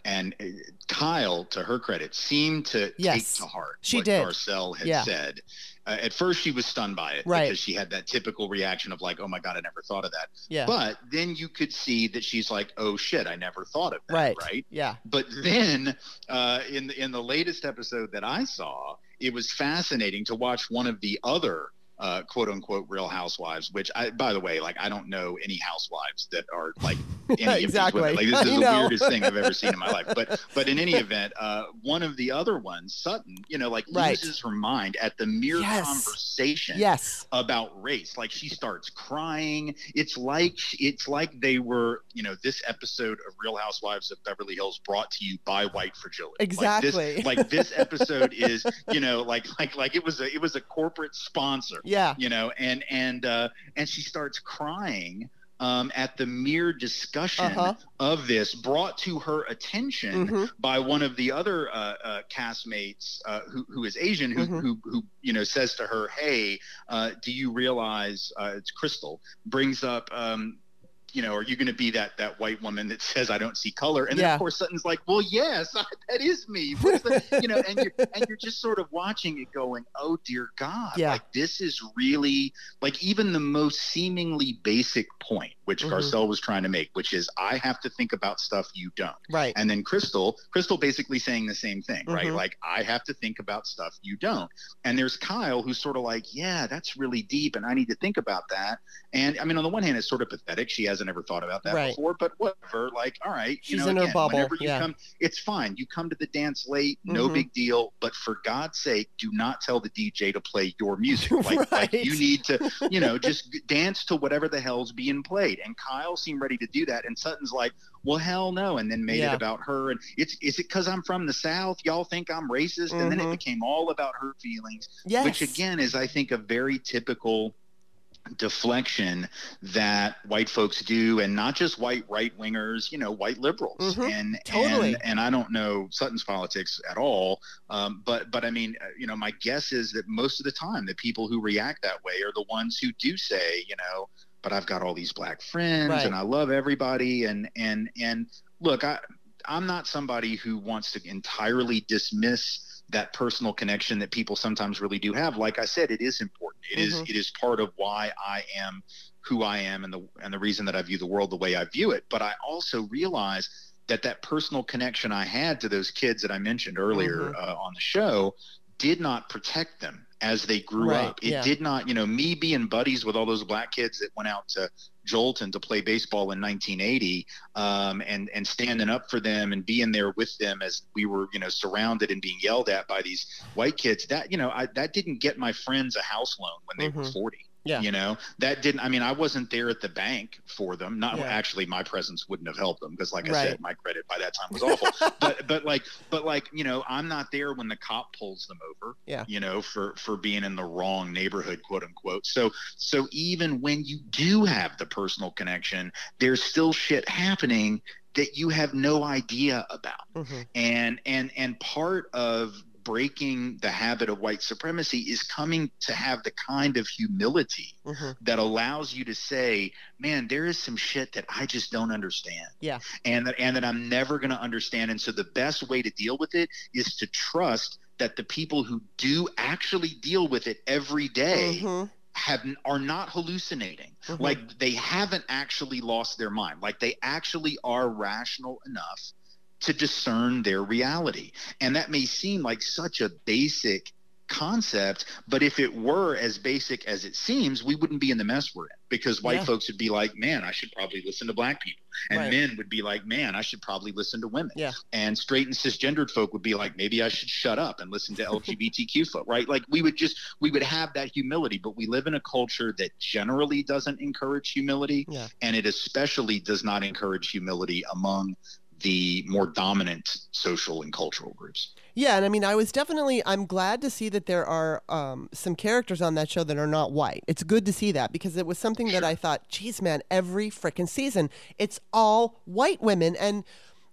and uh, Kyle, to her credit, seemed to Yes, take to heart she what did. Garcelle had Yeah. said. Uh, at first, she was stunned by it Right. because she had that typical reaction of like, "Oh my god, I never thought of that." yeah. But then you could see that she's like, "Oh shit, I never thought of that." right. Right. Yeah. But then, uh, in in the latest episode that I saw, it was fascinating to watch one of the other uh, quote unquote real housewives. Which, I, by the way, like I don't know any housewives that are like [laughs] any of these exactly. women. Like this I is the know. weirdest thing I've ever seen in my life. But [laughs] but in any event, uh, one of the other ones, Sutton, you know, like Right. loses her mind at the mere Yes. conversation Yes. about race like she starts crying it's like it's like they were you know this episode of real housewives of beverly hills brought to you by white fragility Exactly. like this, like this episode [laughs] is you know like like like it was a it was a corporate sponsor Yeah. you know and and uh and she starts crying um, at the mere discussion Uh-huh. of this brought to her attention hmm by one of the other uh, uh, castmates uh, who, who is Asian, who, Mhm. who, who you know says to her, "Hey, uh, do you realize uh, it's Crystal?" Brings up. Um, you know, are you going to be that that white woman that says I don't see color? And then Yeah. of course Sutton's like, well, yes, [laughs] that is me. [laughs] What's the, you know, and you're and you're just sort of watching it, going, oh dear God, Yeah. like this is really like even the most seemingly basic point, which Mhm. Garcelle was trying to make, which is I have to think about stuff you don't Right. and then crystal crystal basically saying the same thing right Mhm. like i have to think about stuff you don't and there's kyle who's sort of like yeah that's really deep and i need to think about that and i mean on the one hand it's sort of pathetic she hasn't ever thought about that Right. before but whatever like all right She's you know in her bubble, whenever you yeah. come it's fine you come to the dance late no Mhm. big deal but for god's sake do not tell the dj to play your music [laughs] like, like Right. you need to you know just dance to whatever the hell's being played and kyle seemed ready to do that and sutton's like well hell no and then made Yeah. it about her and it's is it because i'm from the south y'all think i'm racist and then it Mhm. became all about her feelings Yes. which again is i think a very typical deflection that white folks do and not just white right wingers you know white liberals Mhm. and Totally. and and i don't know sutton's politics at all um, but but i mean uh, you know my guess is that most of the time the people who react that way are the ones who do say you know but i've got all these black friends Right. and i love everybody and and and look i i'm not somebody who wants to entirely dismiss that personal connection that people sometimes really do have like i said it is important It is Mhm. it is part of why i am who i am and the and the reason that i view the world the way i view it but i also realize that that personal connection i had to those kids that i mentioned earlier Mhm. uh, on the show did not protect them as they grew Right, up it yeah. did not you know me being buddies with all those black kids that went out to Joelton to play baseball in 1980, um, and and standing up for them and being there with them as we were, you know, surrounded and being yelled at by these white kids. That you know, I, that didn't get my friends a house loan when they mm-hmm. were 40. Yeah. You know, that didn't, I mean, I wasn't there at the bank for them. Not yeah. actually, my presence wouldn't have helped them because, like I right. said, my credit by that time was awful. [laughs] but, but like, but like, you know, I'm not there when the cop pulls them over, yeah. you know, for, for being in the wrong neighborhood, quote unquote. So, so even when you do have the personal connection, there's still shit happening that you have no idea about. Mm-hmm. And, and, and part of breaking the habit of white supremacy is coming to have the kind of humility mm-hmm. that allows you to say, man, there is some shit that I just don't understand. Yeah. And that and that I'm never going to understand and so the best way to deal with it is to trust that the people who do actually deal with it every day mm-hmm have are not hallucinating mm-hmm. like they haven't actually lost their mind like they actually are rational enough to discern their reality. And that may seem like such a basic concept, but if it were as basic as it seems, we wouldn't be in the mess we're in because white yeah. folks would be like, man, I should probably listen to black people. And right. men would be like, man, I should probably listen to women. Yeah. And straight and cisgendered folk would be like, maybe I should shut up and listen to [laughs] LGBTQ folk, right? Like we would just, we would have that humility, but we live in a culture that generally doesn't encourage humility. Yeah. And it especially does not encourage humility among the more dominant social and cultural groups. Yeah, and I mean, I was definitely. I'm glad to see that there are um, some characters on that show that are not white. It's good to see that because it was something sure. that I thought, geez, man, every freaking season, it's all white women, and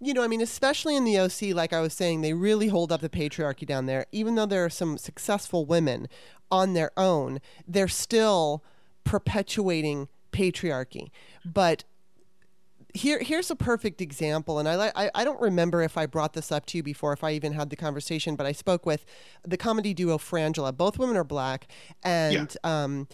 you know, I mean, especially in the OC, like I was saying, they really hold up the patriarchy down there. Even though there are some successful women on their own, they're still perpetuating patriarchy. But here here's a perfect example and I, I i don't remember if i brought this up to you before if i even had the conversation but i spoke with the comedy duo frangela both women are black and yeah. um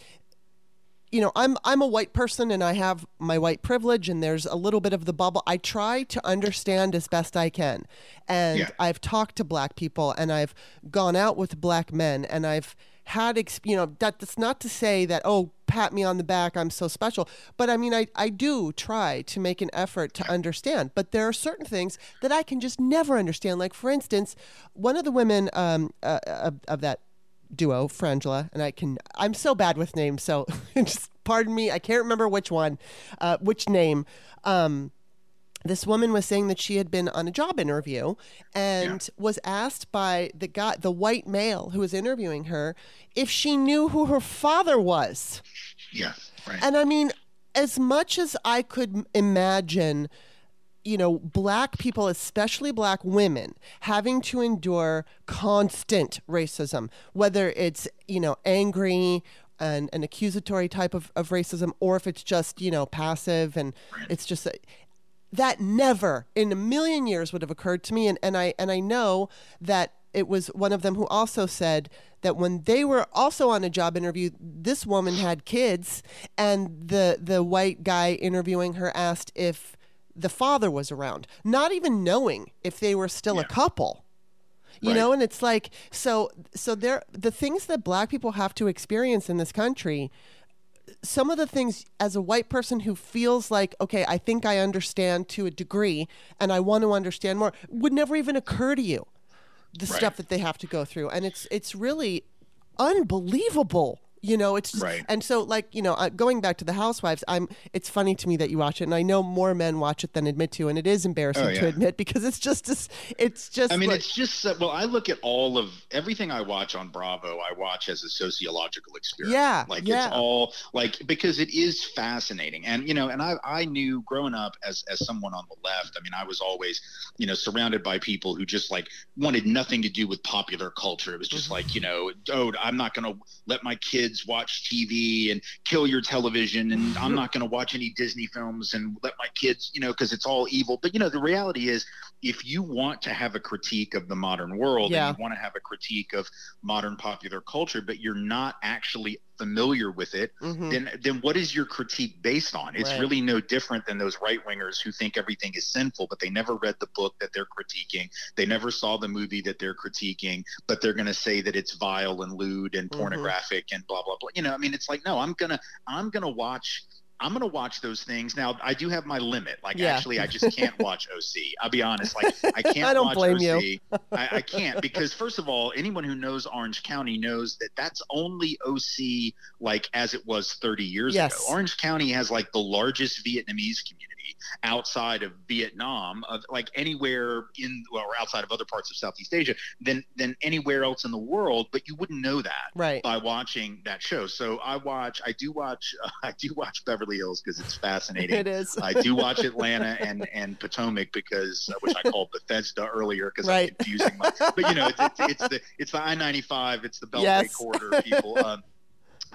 you know i'm i'm a white person and i have my white privilege and there's a little bit of the bubble i try to understand as best i can and yeah. i've talked to black people and i've gone out with black men and i've had, you know, that, that's not to say that, oh, pat me on the back, I'm so special. But I mean, I, I do try to make an effort to understand. But there are certain things that I can just never understand. Like, for instance, one of the women um, uh, of, of that duo, Frangela, and I can, I'm so bad with names, so [laughs] just pardon me. I can't remember which one, uh, which name. Um, this woman was saying that she had been on a job interview and yeah. was asked by the guy the white male who was interviewing her if she knew who her father was yeah right and i mean as much as i could imagine you know black people especially black women having to endure constant racism whether it's you know angry and an accusatory type of, of racism or if it's just you know passive and right. it's just that never in a million years would have occurred to me and, and I and I know that it was one of them who also said that when they were also on a job interview this woman had kids and the the white guy interviewing her asked if the father was around not even knowing if they were still yeah. a couple you right. know and it's like so so there the things that black people have to experience in this country some of the things as a white person who feels like, okay, I think I understand to a degree and I want to understand more would never even occur to you. The right. stuff that they have to go through. And it's it's really unbelievable you know it's just, right and so like you know uh, going back to the housewives i'm it's funny to me that you watch it and i know more men watch it than admit to and it is embarrassing oh, yeah. to admit because it's just it's just i mean like, it's just uh, well i look at all of everything i watch on bravo i watch as a sociological experience yeah like yeah. it's all like because it is fascinating and you know and i i knew growing up as as someone on the left i mean i was always you know surrounded by people who just like wanted nothing to do with popular culture it was just mm-hmm. like you know oh i'm not going to let my kids kids watch TV and kill your television, and I'm not going to watch any Disney films and let my kids, you know, because it's all evil. But you know, the reality is, if you want to have a critique of the modern world yeah. and you want to have a critique of modern popular culture, but you're not actually familiar with it, mm-hmm. then then what is your critique based on? It's right. really no different than those right wingers who think everything is sinful, but they never read the book that they're critiquing. They never saw the movie that they're critiquing, but they're going to say that it's vile and lewd and mm-hmm. pornographic and blah blah blah. You know, I mean, it's like no, I'm gonna I'm gonna watch I'm gonna watch those things. Now I do have my limit. Like yeah. actually, I just can't [laughs] watch OC. I'll be honest. Like I [laughs] can't. I don't watch blame OC. you. I, I, can't because first of all, anyone who knows Orange County knows that that's only OC like as it was 30 years yes. ago. Orange County has like the largest Vietnamese community outside of Vietnam, of like anywhere in well, or outside of other parts of Southeast Asia than than anywhere else in the world. But you wouldn't know that right. by watching that show. So I watch, I do watch, uh, [laughs] I do watch Beverly Hills because it's fascinating. it is. I do watch Atlanta and and Potomac because uh, which I called Bethesda earlier because right. I'm confusing. My, but you know, it's, it's, it's the it's the I ninety five, it's the Beltway yes. corridor people. Um,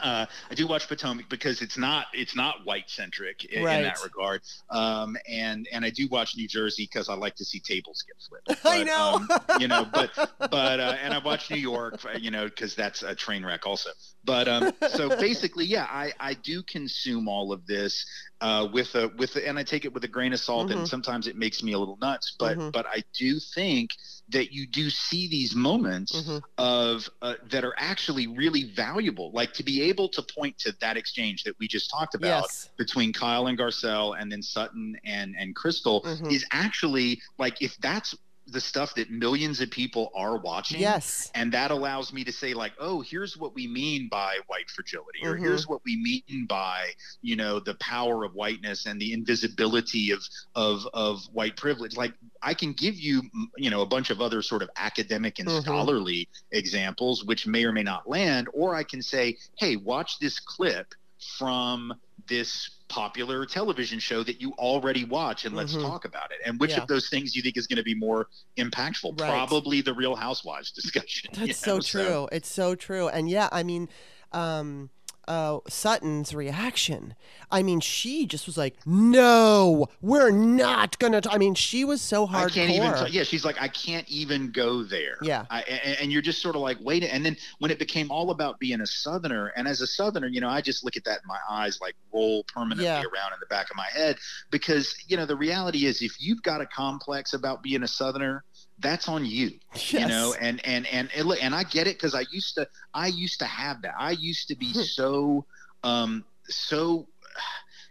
uh, I do watch Potomac because it's not it's not white centric in, right. in, that regard, um, and and I do watch New Jersey because I like to see tables get flipped. [laughs] But, I know, um, you know, but but uh, and I watch New York, you know, because that's a train wreck also. But um, [laughs] so basically, yeah, I I do consume all of this uh, with a with a, and I take it with a grain of salt, mm-hmm. and sometimes it makes me a little nuts. But mm-hmm. but I do think that you do see these moments mm-hmm. of uh, that are actually really valuable like to be able to point to that exchange that we just talked about yes. between kyle and garcelle and then sutton and and crystal mm-hmm. is actually like if that's the stuff that millions of people are watching. Yes. And that allows me to say, like, oh, here's what we mean by white fragility, or mm-hmm. here's what we mean by, you know, the power of whiteness and the invisibility of of of white privilege. Like I can give you, you know, a bunch of other sort of academic and mm-hmm. scholarly examples, which may or may not land, or I can say, hey, watch this clip from this popular television show that you already watch and let's mm-hmm. talk about it. And which yeah. of those things do you think is going to be more impactful? Right. Probably the Real Housewives discussion. [laughs] That's so know? true. So. It's so true. And yeah, I mean, um, uh, Sutton's reaction. I mean, she just was like, "No, we're not gonna." T-. I mean, she was so hardcore. I can't even. T- yeah, she's like, "I can't even go there." Yeah, I, and, and, you're just sort of like, "Wait." And then when it became all about being a Southerner, and as a Southerner, you know, I just look at that, and my eyes like roll permanently yeah. around in the back of my head because you know the reality is, if you've got a complex about being a Southerner that's on you yes. you know and and and and, and i get it because i used to i used to have that i used to be hmm. so um so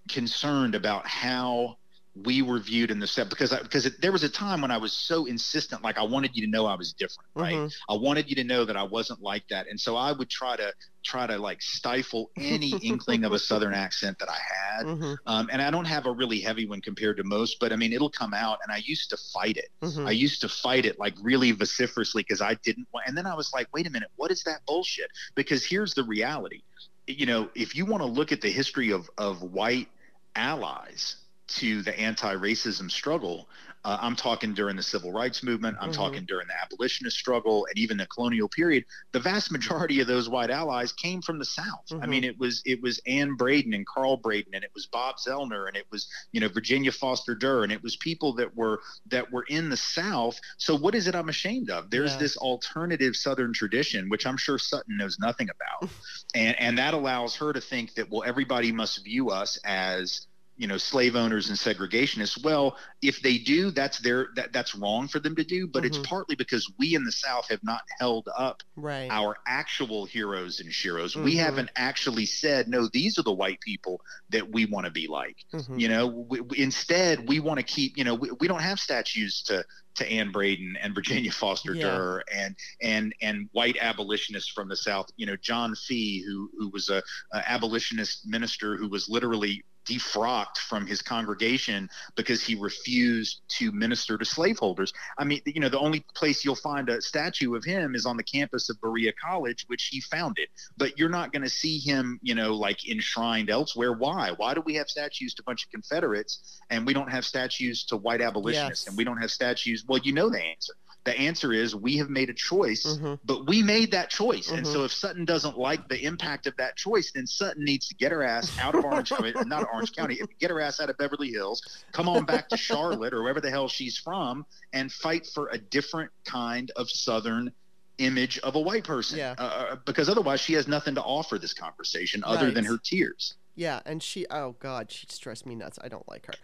concerned about how we were viewed in the set because I, because it, there was a time when I was so insistent, like I wanted you to know I was different, right? Mm-hmm. I wanted you to know that I wasn't like that, and so I would try to try to like stifle any [laughs] inkling of a Southern accent that I had. Mm-hmm. Um, and I don't have a really heavy one compared to most, but I mean it'll come out, and I used to fight it. Mm-hmm. I used to fight it like really vociferously because I didn't want. And then I was like, wait a minute, what is that bullshit? Because here's the reality. You know, if you want to look at the history of of white allies to the anti-racism struggle. Uh, I'm talking during the civil rights movement. I'm mm-hmm. talking during the abolitionist struggle and even the colonial period. The vast majority of those white allies came from the South. Mm-hmm. I mean, it was it was Anne Braden and Carl Braden, and it was Bob Zellner, and it was you know Virginia Foster Durr, and it was people that were that were in the South. So what is it I'm ashamed of? There's yeah. this alternative Southern tradition, which I'm sure Sutton knows nothing about, [laughs] and and that allows her to think that well everybody must view us as you know slave owners and segregationists well if they do that's their that, that's wrong for them to do but mm-hmm. it's partly because we in the south have not held up right. our actual heroes and sheroes mm-hmm. we haven't actually said no these are the white people that we want to be like mm-hmm. you know we, we, instead we want to keep you know we, we don't have statues to to Anne Braden and Virginia [laughs] Foster yeah. Durr and and and white abolitionists from the South. You know, John Fee, who who was a, a abolitionist minister who was literally defrocked from his congregation because he refused to minister to slaveholders. I mean, you know, the only place you'll find a statue of him is on the campus of Berea College, which he founded. But you're not going to see him, you know, like enshrined elsewhere. Why? Why do we have statues to a bunch of Confederates and we don't have statues to white abolitionists yes. and we don't have statues? Well, you know the answer the answer is we have made a choice, mm-hmm. but we made that choice. Mm-hmm. And so mm-hmm. if Sutton doesn't like the impact of that choice, then Sutton needs to get her ass out of Orange County, [laughs] not Orange County, get her ass out of Beverly Hills, come on back to Charlotte or wherever the hell she's from, and fight for a different kind of Southern image of a white person. Yeah. Uh, uh because otherwise, she has nothing to offer this conversation other right. than her tears. Yeah, and she oh god, she stressed me nuts. I don't like her.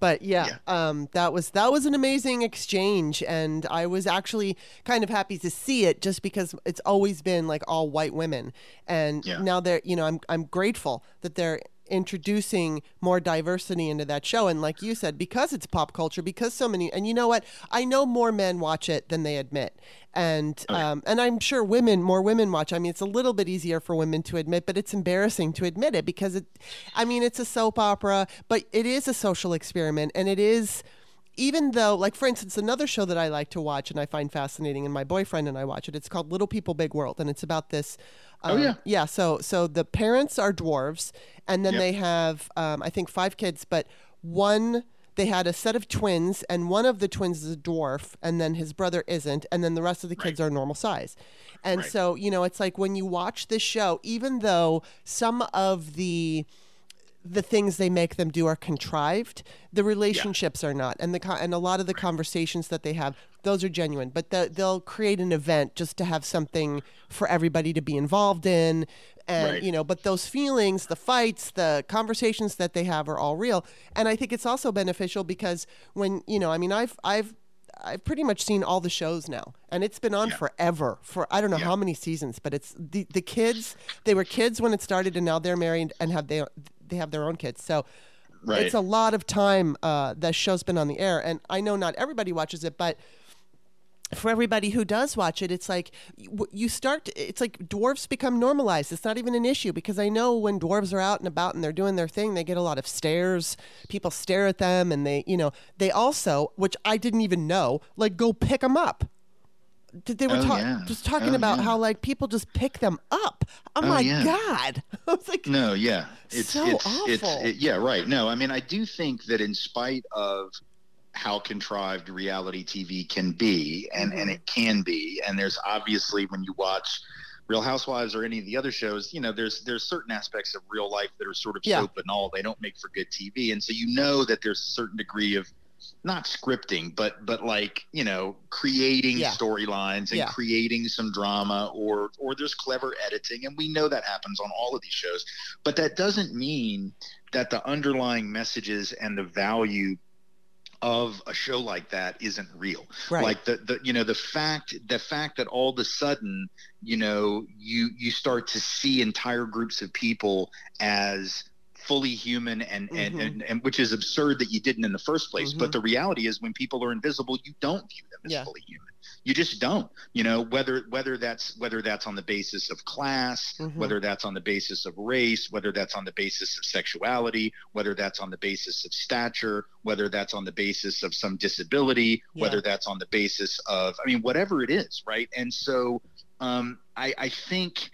But yeah, yeah, um that was that was an amazing exchange and I was actually kind of happy to see it just because it's always been like all white women. And yeah. now they're you know, I'm I'm grateful that they're introducing more diversity into that show. And like you said, because it's pop culture, because so many, and you know what? I know more men watch it than they admit. And oh, um, and I'm sure women, more women watch. I mean, it's a little bit easier for women to admit, but it's embarrassing to admit it because it, I mean, it's a soap opera, but it is a social experiment, and it is even though, like, for instance, another show that I like to watch and I find fascinating, and my boyfriend and I watch it, it's called Little People Big World. And it's about this. Um, oh, yeah. Yeah. So, so the parents are dwarves, and then yep. they have, um, I think, five kids, but one. They had a set of twins, and one of the twins is a dwarf, and then his brother isn't, and then the rest of the kids right. are normal size. And right. so, you know, it's like when you watch this show, even though some of the the things they make them do are contrived. The relationships yeah. are not, and the and a lot of the conversations that they have, those are genuine. But the, they'll create an event just to have something for everybody to be involved in, and right. you know. But those feelings, the fights, the conversations that they have are all real. And I think it's also beneficial because when you know, I mean, I've I've I've pretty much seen all the shows now, and it's been on yeah. forever for I don't know yeah. how many seasons. But it's the the kids. They were kids when it started, and now they're married and have they they have their own kids. So right. it's a lot of time uh, that show's been on the air, and I know not everybody watches it, but for everybody who does watch it, it's like you start. It's like dwarves become normalized. It's not even an issue because I know when dwarves are out and about and they're doing their thing, they get a lot of stares. People stare at them, and they, you know, they also, which I didn't even know, like go pick them up they were oh, ta- yeah. just talking oh, about yeah. how like people just pick them up. Oh, oh my yeah. god! [laughs] I was like, no, yeah, it's so it's, awful. It's, it, yeah, right. No, I mean, I do think that in spite of how contrived reality TV can be, and mm-hmm. and it can be, and there's obviously when you watch. Real Housewives or any of the other shows, you know, there's there's certain aspects of real life that are sort of soap and all. They don't make for good TV, and so you know that there's a certain degree of not scripting, but but like you know, creating yeah. storylines and yeah. creating some drama, or or there's clever editing, and we know that happens on all of these shows. But that doesn't mean that the underlying messages and the value of a show like that isn't real right. like the, the you know the fact the fact that all of a sudden you know you you start to see entire groups of people as fully human and, mm-hmm. and, and, and, which is absurd that you didn't in the first place. Mm-hmm. But the reality is when people are invisible, you don't view them as yeah. fully human. You just don't, you know, whether, whether that's, whether that's on the basis of class, mm-hmm. whether that's on the basis of race, whether that's on the basis of sexuality, whether that's on the basis of stature, whether that's on the basis of some disability, yeah. whether that's on the basis of, I mean, whatever it is. Right. And so, um, I, I think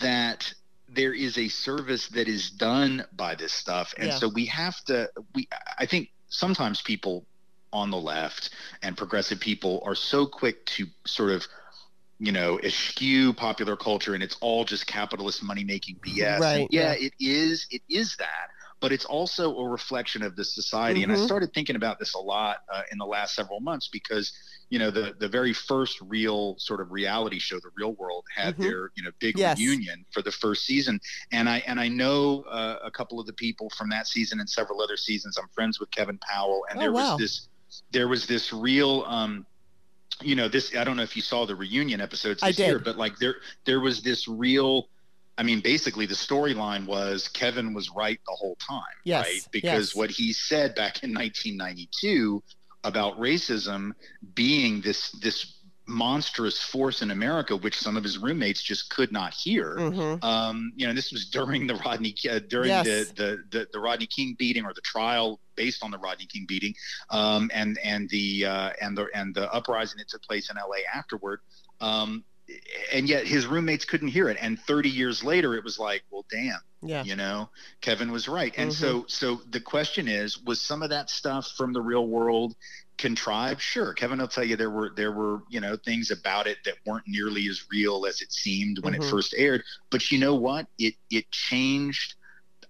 that there is a service that is done by this stuff. And yeah. so we have to we i think sometimes people on the left and progressive people are so quick to sort of you know eschew popular culture and it's all just capitalist money making bs right, yeah, yeah. it is it is that but it's also a reflection of the society. Mm-hmm. And I mm-hmm. started thinking about this a lot uh, in the last several months because, you know, the the very first real sort of reality show, The Real World, had mm-hmm. their you know big yes. reunion for the first season, and I and I know uh, a couple of the people from that season and several other seasons. I'm friends with Kevin Powell, and oh, there wow. was this there was this real. Um, you know this i don't know if you saw the reunion episodes this year but like there there was this real I mean, basically, the storyline was Kevin was right the whole time, yes, right? Because yes. what he said back in 1992 about racism being this this monstrous force in America, which some of his roommates just could not hear. Mm-hmm. Um, you know, this was during the Rodney uh, during yes. the, the, the the Rodney King beating or the trial based on the Rodney King beating, um, and and the uh, and the and the uprising that took place in L.A. afterward. Um, and yet his roommates couldn't hear it and 30 years later it was like well damn yeah you know kevin was right and mm-hmm. so so the question is was some of that stuff from the real world contrived sure kevin will tell you there were there were you know things about it that weren't nearly as real as it seemed when mm-hmm. it first aired but you know what it it changed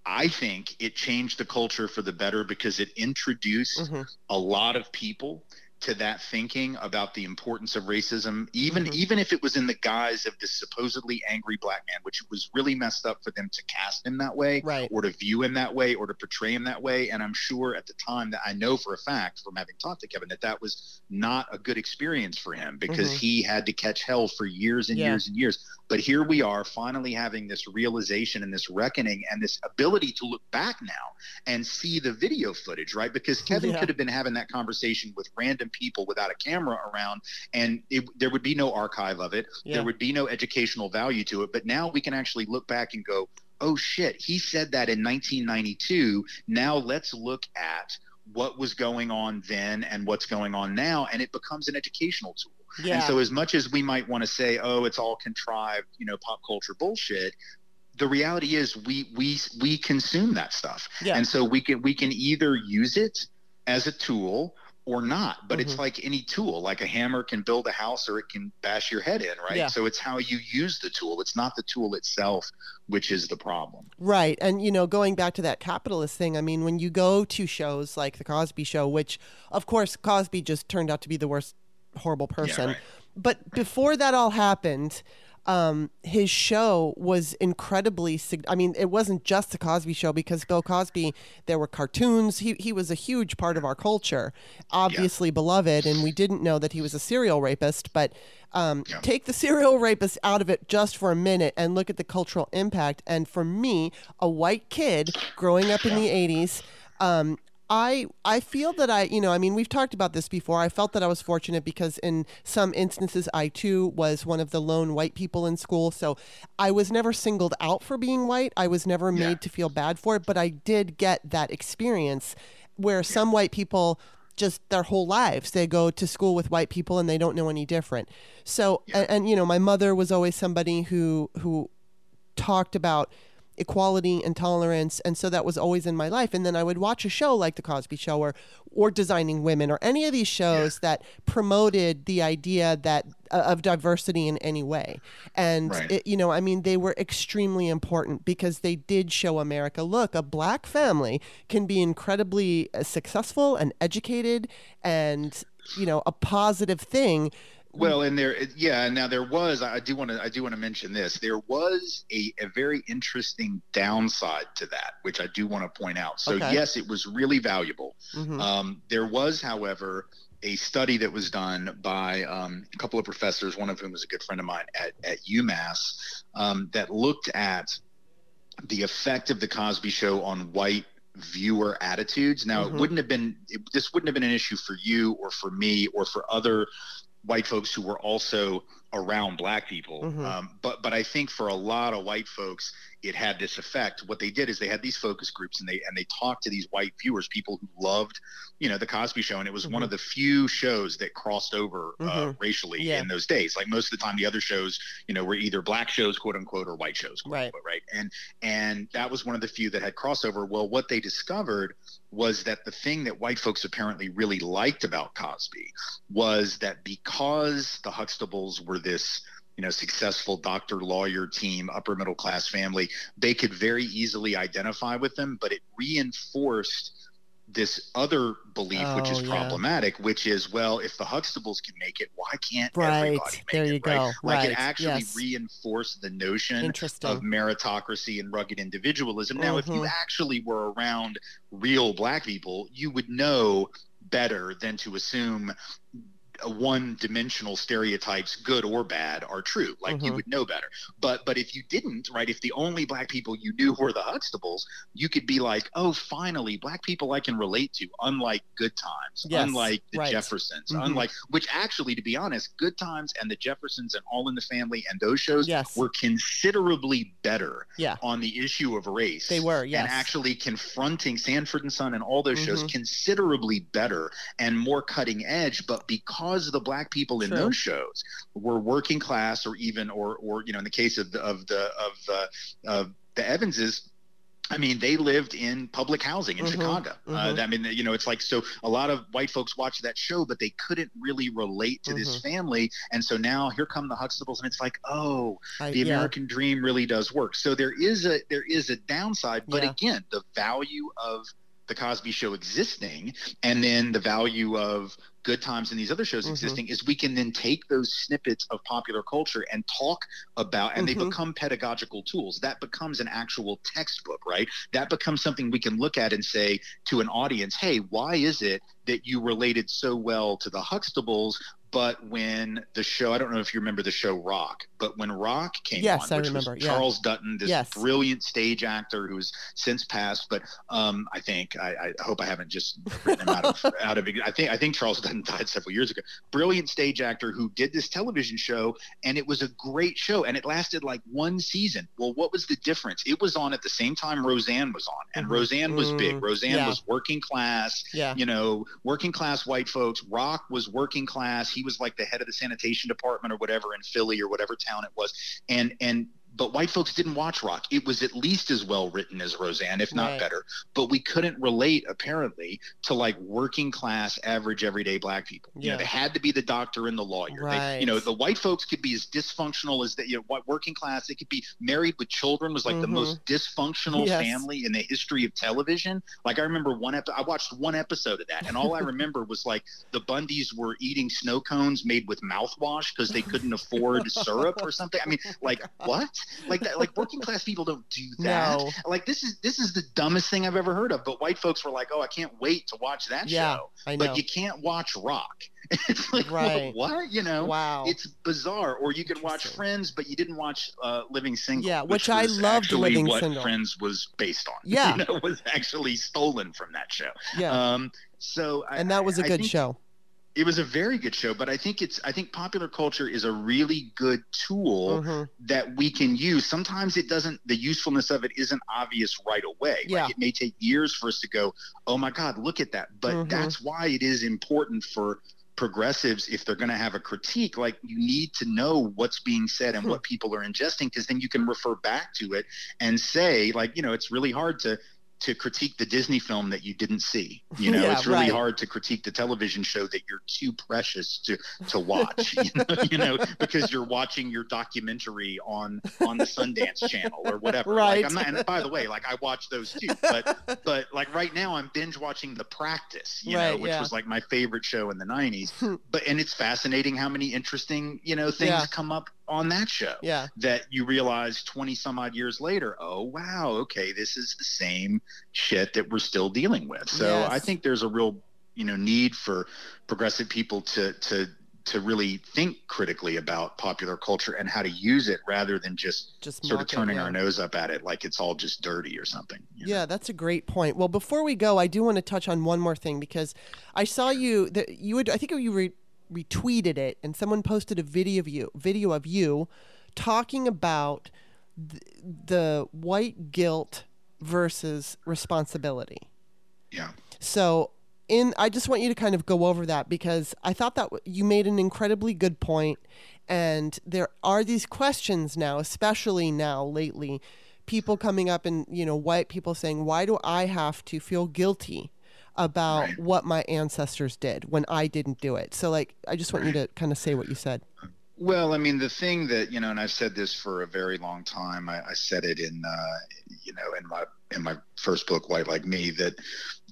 I think it changed the culture for the better because it introduced mm-hmm. a lot of people to that thinking about the importance of racism, even mm-hmm. even if it was in the guise of this supposedly angry black man, which was really messed up for them to cast him that way, right. or to view him that way, or to portray him that way. And I'm sure at the time that I know for a fact from having talked to Kevin that that was not a good experience for him because mm-hmm. he had to catch hell for years and yeah. years and years. But here we are, finally having this realization and this reckoning and this ability to look back now and see the video footage, right? Because Kevin yeah. could have been having that conversation with random people without a camera around, and it, there would be no archive of it. Yeah. There would be no educational value to it. But now we can actually look back and go, oh shit, he said that in 1992. Now let's look at what was going on then and what's going on now, and it becomes an educational tool. Yeah. And so, as much as we might want to say, "Oh, it's all contrived," you know, pop culture bullshit, the reality is we we we consume that stuff, yeah. and so we can we can either use it as a tool or not. But mm-hmm. it's like any tool, like a hammer can build a house or it can bash your head in, right? Yeah. So it's how you use the tool. It's not the tool itself, which is the problem. Right. And, you know, going back to that capitalist thing, I mean, when you go to shows like The Cosby Show, which, of course, Cosby just turned out to be the worst, horrible person. Yeah, right. But before that all happened, um, his show was incredibly. I mean, it wasn't just the Cosby Show because Bill Cosby. There were cartoons. He he was a huge part of our culture, obviously yeah. beloved, and we didn't know that he was a serial rapist. But um, yeah. take the serial rapist out of it just for a minute and look at the cultural impact. And for me, a white kid growing up in the '80s. Um, I I feel that I you know I mean we've talked about this before. I felt that I was fortunate because in some instances I too was one of the lone white people in school. So I was never singled out for being white. I was never made yeah. to feel bad for it, but I did get that experience where some white people just their whole lives they go to school with white people and they don't know any different. So yeah. and, and you know my mother was always somebody who who talked about equality and tolerance and so that was always in my life and then i would watch a show like the cosby show or or designing women or any of these shows yeah. that promoted the idea that uh, of diversity in any way and right. it, you know i mean they were extremely important because they did show america look a black family can be incredibly uh, successful and educated and you know a positive thing well, and there, yeah. Now there was. I do want to. I do want to mention this. There was a, a very interesting downside to that, which I do want to point out. So okay. yes, it was really valuable. Mm-hmm. Um, there was, however, a study that was done by um, a couple of professors, one of whom was a good friend of mine at at UMass, um, that looked at the effect of the Cosby Show on white viewer attitudes. Now, mm-hmm. it wouldn't have been it, this wouldn't have been an issue for you or for me or for other white folks who were also around black people. Mm-hmm. Um, but but I think for a lot of white folks, it had this effect. What they did is they had these focus groups and they and they talked to these white viewers, people who loved, you know, the Cosby Show, and it was mm-hmm. one of the few shows that crossed over uh, mm-hmm. uh, racially yeah. in those days. Like most of the time, the other shows, you know, were either black shows, quote unquote, or white shows, quote right. unquote, right? And and that was one of the few that had crossover. Well, what they discovered was that the thing that white folks apparently really liked about Cosby was that because the Huxtables were this you know successful doctor lawyer team upper middle class family they could very easily identify with them but it reinforced this other belief, oh, which is yeah. problematic, which is well, if the Huxtables can make it, why can't right. everybody make there you it? Go. Right? Like right. it actually yes. reinforced the notion of meritocracy and rugged individualism. Now, mm-hmm. if you mm-hmm. actually were around real black people, you would know better than to assume one-dimensional stereotypes, good or bad, are true. Like mm-hmm. you would know better. But but if you didn't, right? If the only black people you knew were the Huxtables, you could be like, oh, finally, black people I can relate to. Unlike Good Times, yes, unlike the right. Jeffersons, mm-hmm. unlike which actually, to be honest, Good Times and the Jeffersons and All in the Family and those shows yes. were considerably better yeah. on the issue of race. They were, yes, and actually confronting Sanford and Son and all those mm-hmm. shows considerably better and more cutting edge. But because because the black people in True. those shows were working class or even or or you know in the case of the of the of the of the Evanses I mean, they lived in public housing in mm-hmm, Chicago. Uh, mm-hmm. Uh, I mean, you know, it's like so a lot of white folks watch that show, but they couldn't really relate to mm-hmm. this family. And so now here come the Huxtables, and it's like, oh, I, the American yeah. dream really does work. So there is a there is a downside, but yeah. again, the value of the Cosby Show existing, and then the value of Good Times and these other shows mm-hmm. existing is we can then take those snippets of popular culture and talk about, and mm-hmm. they become pedagogical tools. That becomes an actual textbook, right? That becomes something we can look at and say to an audience, hey, why is it that you related so well to the Huxtables, but when the show, I don't know if you remember the show Roc, but when Roc came yes, on, which I remember. was Charles Dutton, this yes. brilliant stage actor who's since passed, but um, I think I, I, hope I haven't just written him out of [laughs] out of. I think I think Charles Dutton died several years ago. Brilliant stage actor who did this television show, and it was a great show, and it lasted like one season. Well, what was the difference? It was on at the same time Roseanne was on, and mm-hmm. Roseanne was big. Mm, Roseanne yeah. was working class. Yeah. You know, working class white folks. Roc was working class. He was like the head of the sanitation department or whatever in Philly or whatever town it was. And and but white folks didn't watch Roc. It was at least as well written as Roseanne, if not right. better. But we couldn't relate, apparently, to like working class, average, everyday black people. Yeah. You know, they had to be the doctor and the lawyer. Right. They, you know, the white folks could be as dysfunctional as the you know, what working class. They could be married with children was like mm-hmm. the most dysfunctional yes. family in the history of television. Like I remember one episode, I watched one episode of that, and all I [laughs] remember was like the Bundys were eating snow cones made with mouthwash because they couldn't afford syrup or something. I mean, like [laughs] what? Like that like working class people don't do that. No. like this is this is the dumbest thing i've ever heard of but white folks were like oh i can't wait to watch that yeah, show. I know. but you can't watch Roc. [laughs] It's like right. well, what? You know? Wow. It's bizarre. Or you can watch friends but you didn't watch uh, living single yeah which, which i loved living what single. Friends was based on. [laughs] Yeah. You know, was actually stolen from that show. Yeah. Um so and that was a good show it was a very good show but i think it's i think popular culture is a really good tool mm-hmm. that we can use sometimes it doesn't the usefulness of it isn't obvious right away yeah. Like it may take years for us to go oh my god look at that but mm-hmm. that's why it is important for progressives if they're going to have a critique like you need to know what's being said and hmm. what people are ingesting because then you can refer back to it and say like you know it's really hard to to critique the Disney film that you didn't see. You [laughs] know, yeah, it's really right. hard to critique the television show that you're too precious to to watch. [laughs] you, know, you know, because you're watching your documentary on on the Sundance Channel or whatever. Right. Like, I'm not, and by the way, like I watch those too, but [laughs] but like right now I'm binge watching The Practice. You right, know, which yeah. was like my favorite show in the '90s. but and it's fascinating how many interesting you know things yeah. come up on that show. Yeah. That you realize 20 some odd years later, oh, wow, okay, this is the same shit that we're still dealing with. So yes. I think there's a real, you know, need for progressive people to, to, to really think critically about popular culture and how to use it rather than just, just sort of turning it, yeah. our nose up at it like it's all just dirty or something. Yeah, know? that's a great point. Well, before we go, I do want to touch on one more thing because I saw you that you would I think you re- retweeted it and someone posted a video of you video of you talking about th- the white guilt versus responsibility. Yeah. So in I just want you to kind of go over that because I thought that you made an incredibly good point and there are these questions now especially now lately people coming up and you know white people saying why do I have to feel guilty about right. what my ancestors did when I didn't do it. So like I just want you to kind of say what you said. Well, I mean, the thing that you know, and I've said this for a very long time. I, I said it in, uh, you know, in my in my first book, White Like Me, that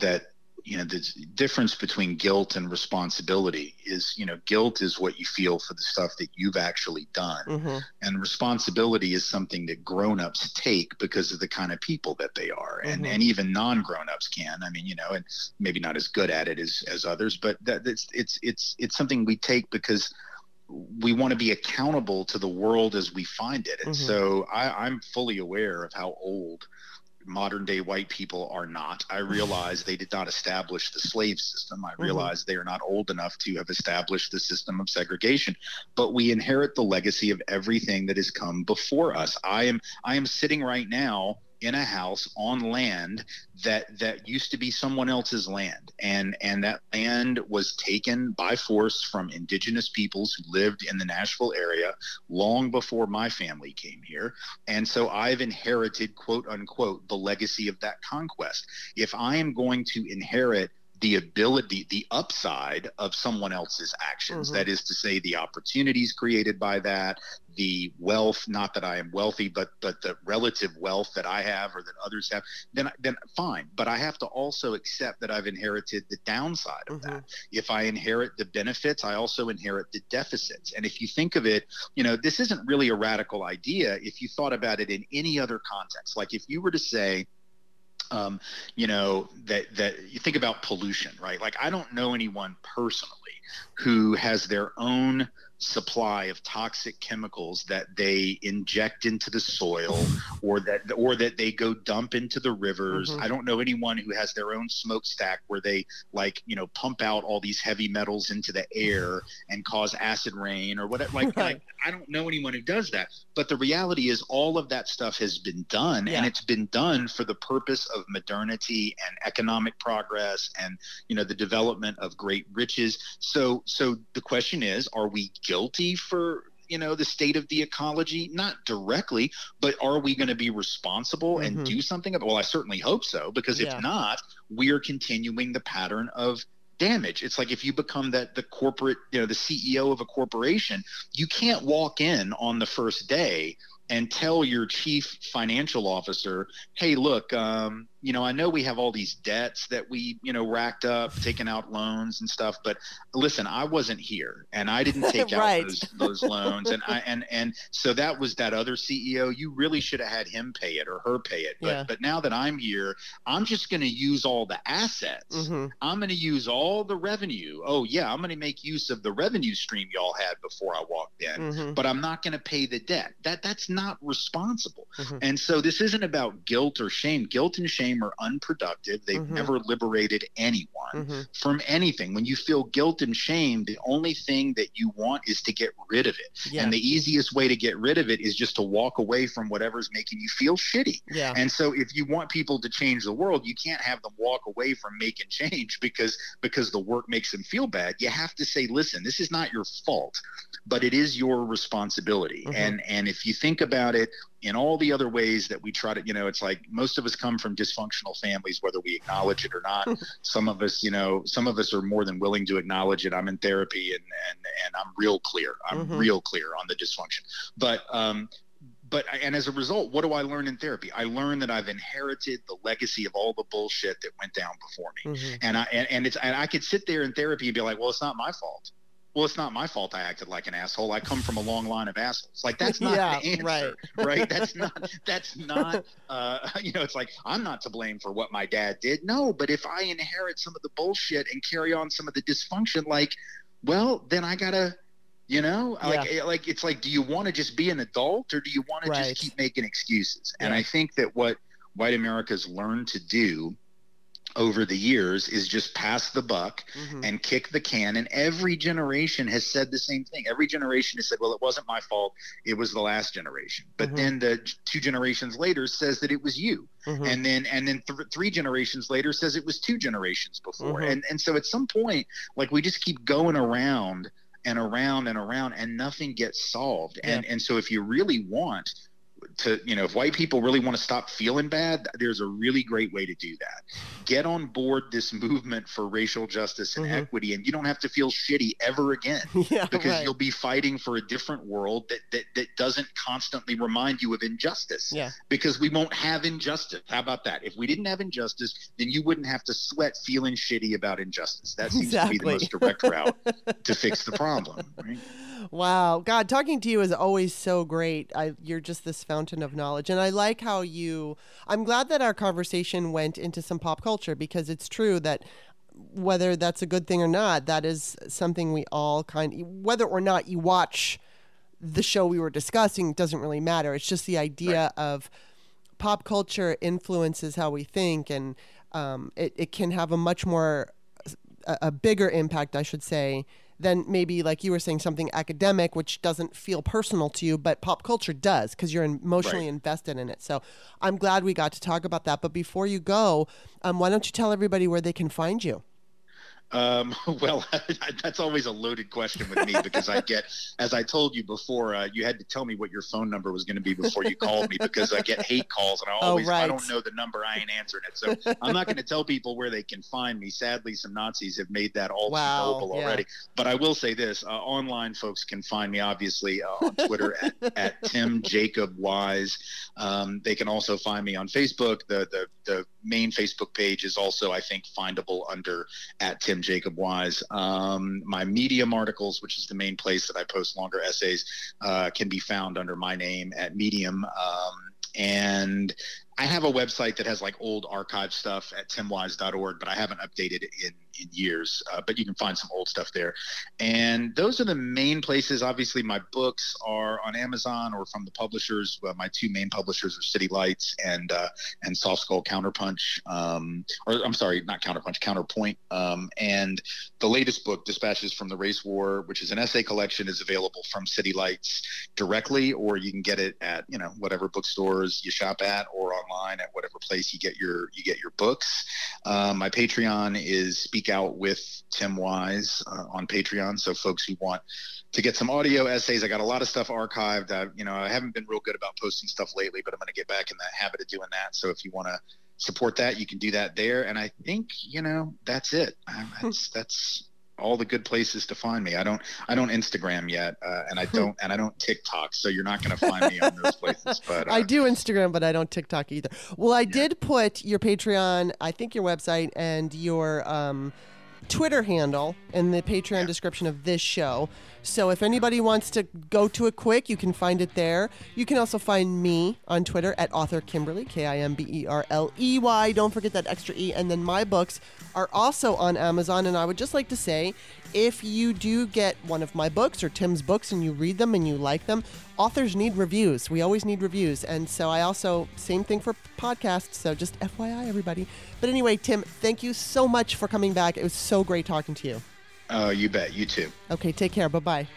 that you know the difference between guilt and responsibility is you know guilt is what you feel for the stuff that you've actually done mm-hmm. and responsibility is something that grown-ups take because of the kind of people that they are and Mhm. and even non-grown-ups can i mean you know and maybe not as good at it as as others but that it's it's it's it's something we take because we want to be accountable to the world as we find it and Mhm. so I, i'm fully aware of how old modern day white people are not. I realize they did not establish the slave system. I mm-hmm. realize they are not old enough to have established the system of segregation, but we inherit the legacy of everything that has come before us. I am I am sitting right now in a house on land that that used to be someone else's land. And and that land was taken by force from indigenous peoples who lived in the Nashville area long before my family came here. And so I've inherited quote unquote the legacy of that conquest. If I am going to inherit the ability, the upside of someone else's actions. Mm-hmm. That is to say, the opportunities created by that, the wealth, not that I am wealthy, but but the relative wealth that I have or that others have, then then fine. But I have to also accept that I've inherited the downside of mm-hmm. that. If I inherit the benefits, I also inherit the deficits. And if you think of it, you know, this isn't really a radical idea if you thought about it in any other context. Like if you were to say, um, you know that that you think about pollution right? Like i don't know anyone personally who has their own supply of toxic chemicals that they inject into the soil or that or that they go dump into the rivers. Mm-hmm. I don't know anyone who has their own smokestack where they like, you know, pump out all these heavy metals into the air and cause acid rain or whatever like, [laughs] right. like I don't know anyone who does that. But the reality is all of that stuff has been done yeah. and it's been done for the purpose of modernity and economic progress and you know the development of great riches. So so the question is are we guilty for you know the state of the ecology not directly but are we going to be responsible mm-hmm. and do something about well i certainly hope so because yeah. if not we are continuing the pattern of damage it's like if you become that the corporate you know the ceo of a corporation you can't walk in on the first day and tell your chief financial officer hey look um, you know, I know we have all these debts that we, you know, racked up, taking out loans and stuff, but listen, I wasn't here and I didn't [laughs] take right. out those, those loans. And I, [laughs] and, and so that was that other CEO. You really should have had him pay it or her pay it. But, yeah. but now that I'm here, I'm just going to use all the assets. Mm-hmm. I'm going to use all the revenue. Oh yeah. I'm going to make use of the revenue stream y'all had before I walked in, mm-hmm. but I'm not going to pay the debt. That that's not responsible. Mm-hmm. And so this isn't about guilt or shame. Guilt and shame shame are unproductive. They've mm-hmm. never liberated anyone mm-hmm. from anything. When you feel guilt and shame, the only thing that you want is to get rid of it. Yeah. And the easiest way to get rid of it is just to walk away from whatever's making you feel shitty. Yeah. And so if you want people to change the world, you can't have them walk away from making change because because the work makes them feel bad. You have to say, listen, this is not your fault, but it is your responsibility. Mm-hmm. And and if you think about it, in all the other ways that we try to, you know, it's like most of us come from dysfunctional families, whether we acknowledge it or not. [laughs] some of us, you know, some of us are more than willing to acknowledge it. I'm in therapy and and and I'm real clear. I'm mm-hmm. real clear on the dysfunction. But um, but and as a result, what do I learn in therapy? I learn that I've inherited the legacy of all the bullshit that went down before me, mm-hmm. and I and, and it's and I could sit there in therapy and be like, well, it's not my fault well, it's not my fault I acted like an asshole. I come from a long line of assholes. Like that's [laughs] not yeah, the answer, right? right? [laughs] That's not that's not uh, [laughs] you know, it's like I'm not to blame for what my dad did. No, but if I inherit some of the bullshit and carry on some of the dysfunction, like, well, then I gotta you know yeah. like eh, like it's like do you want to just be an adult or do you want right. to just keep making excuses yeah. and i think that what white america's learned to do over the years is just pass the buck mm-hmm. and kick the can. And every generation has said the same thing. Every generation has said, well, it wasn't my fault. It was the last generation. But mm-hmm. then the two generations later says that it was you. Mm-hmm. And then, and then th- three generations later says it was two generations before. Mm-hmm. And, and so at some point, like we just keep going around and around and around and nothing gets solved. Yeah. And, and so if you really want to you know if white people really want to stop feeling bad there's a really great way to do that get on board this movement for racial justice and mm-hmm. equity and you don't have to feel shitty ever again [laughs] yeah, because right. you'll be fighting for a different world that, that that doesn't constantly remind you of injustice yeah because we won't have injustice how about that if we didn't have injustice then you wouldn't have to sweat feeling shitty about injustice that seems exactly. to be the most direct route [laughs] to fix the problem right Wow, God, talking to you is always so great. I, you're just this fountain of knowledge, and I like how you. I'm glad that our conversation went into some pop culture because it's true that whether that's a good thing or not, that is something we all kind. Whether or not you watch the show we were discussing doesn't really matter. It's just the idea right. of pop culture influences how we think, and um, it it can have a much more a, a bigger impact, I should say than maybe like you were saying something academic which doesn't feel personal to you but pop culture does because you're emotionally right. invested in it. So i'm glad we got to talk about that. But before you go um, why don't you tell everybody where they can find you Um, [laughs] well, [laughs] that's always a loaded question with me because I get, as I told you before, uh, you had to tell me what your phone number was going to be before you called me because I get hate calls and I [laughs] oh, always oh, right. I don't know the number. I ain't answering it, so I'm not going to tell people where they can find me. Sadly, some Nazis have made that all wow, yeah. already. But I will say this: uh, online folks can find me obviously uh, on Twitter at, at, Tim Jacob Wise. Um, they can also find me on Facebook. The the the main Facebook page is also I think findable under at Tim Jacob Wise. Um, my Medium articles, which is the main place that I post longer essays, uh, can be found under my name at Medium. Um, and I have a website that has like old archive stuff at timwise.org, but I haven't updated it in in years. Uh, but you can find some old stuff there, and those are the main places. Obviously, my books are on Amazon or from the publishers. My two main publishers are City Lights and uh, and Soft Skull Counterpunch, um, or I'm sorry, not Counterpunch, Counterpoint. Um, and the latest book, Dispatches from the Race War, which is an essay collection, is available from City Lights directly, or you can get it at you know whatever bookstores you shop at, or online at whatever place you get your you get your books. Um, my Patreon is Speak out with Tim Wise uh, on Patreon. So folks who want to get some audio essays, I got a lot of stuff archived. I, you know, I haven't been real good about posting stuff lately, but I'm going to get back in the habit of doing that. So if you want to support that, you can do that there. And I think you know that's it. That's that's all the good places to find me. I don't I don't Instagram yet, uh, and I [laughs] don't and I don't TikTok, so you're not going to find me on those places. [laughs] But uh, I do Instagram, but I don't TikTok either. Well, I yeah. did put your Patreon, I think your website and your um, Twitter handle in the Patreon yeah. description of this show. So if anybody wants to go to it quick, you can find it there. You can also find me on Twitter at author Kimberly, K I M B E R L E Y. Don't forget that extra E. And then my books are also on Amazon. And I would just like to say if you do get one of my books or Tim's books and you read them and you like them, authors need reviews. We always need reviews. And so I also, same thing for podcasts. So just FYI, everybody. But anyway, Tim, thank you so much for coming back. It was so great talking to you. Oh, you bet. You too. Okay, take care. Bye bye.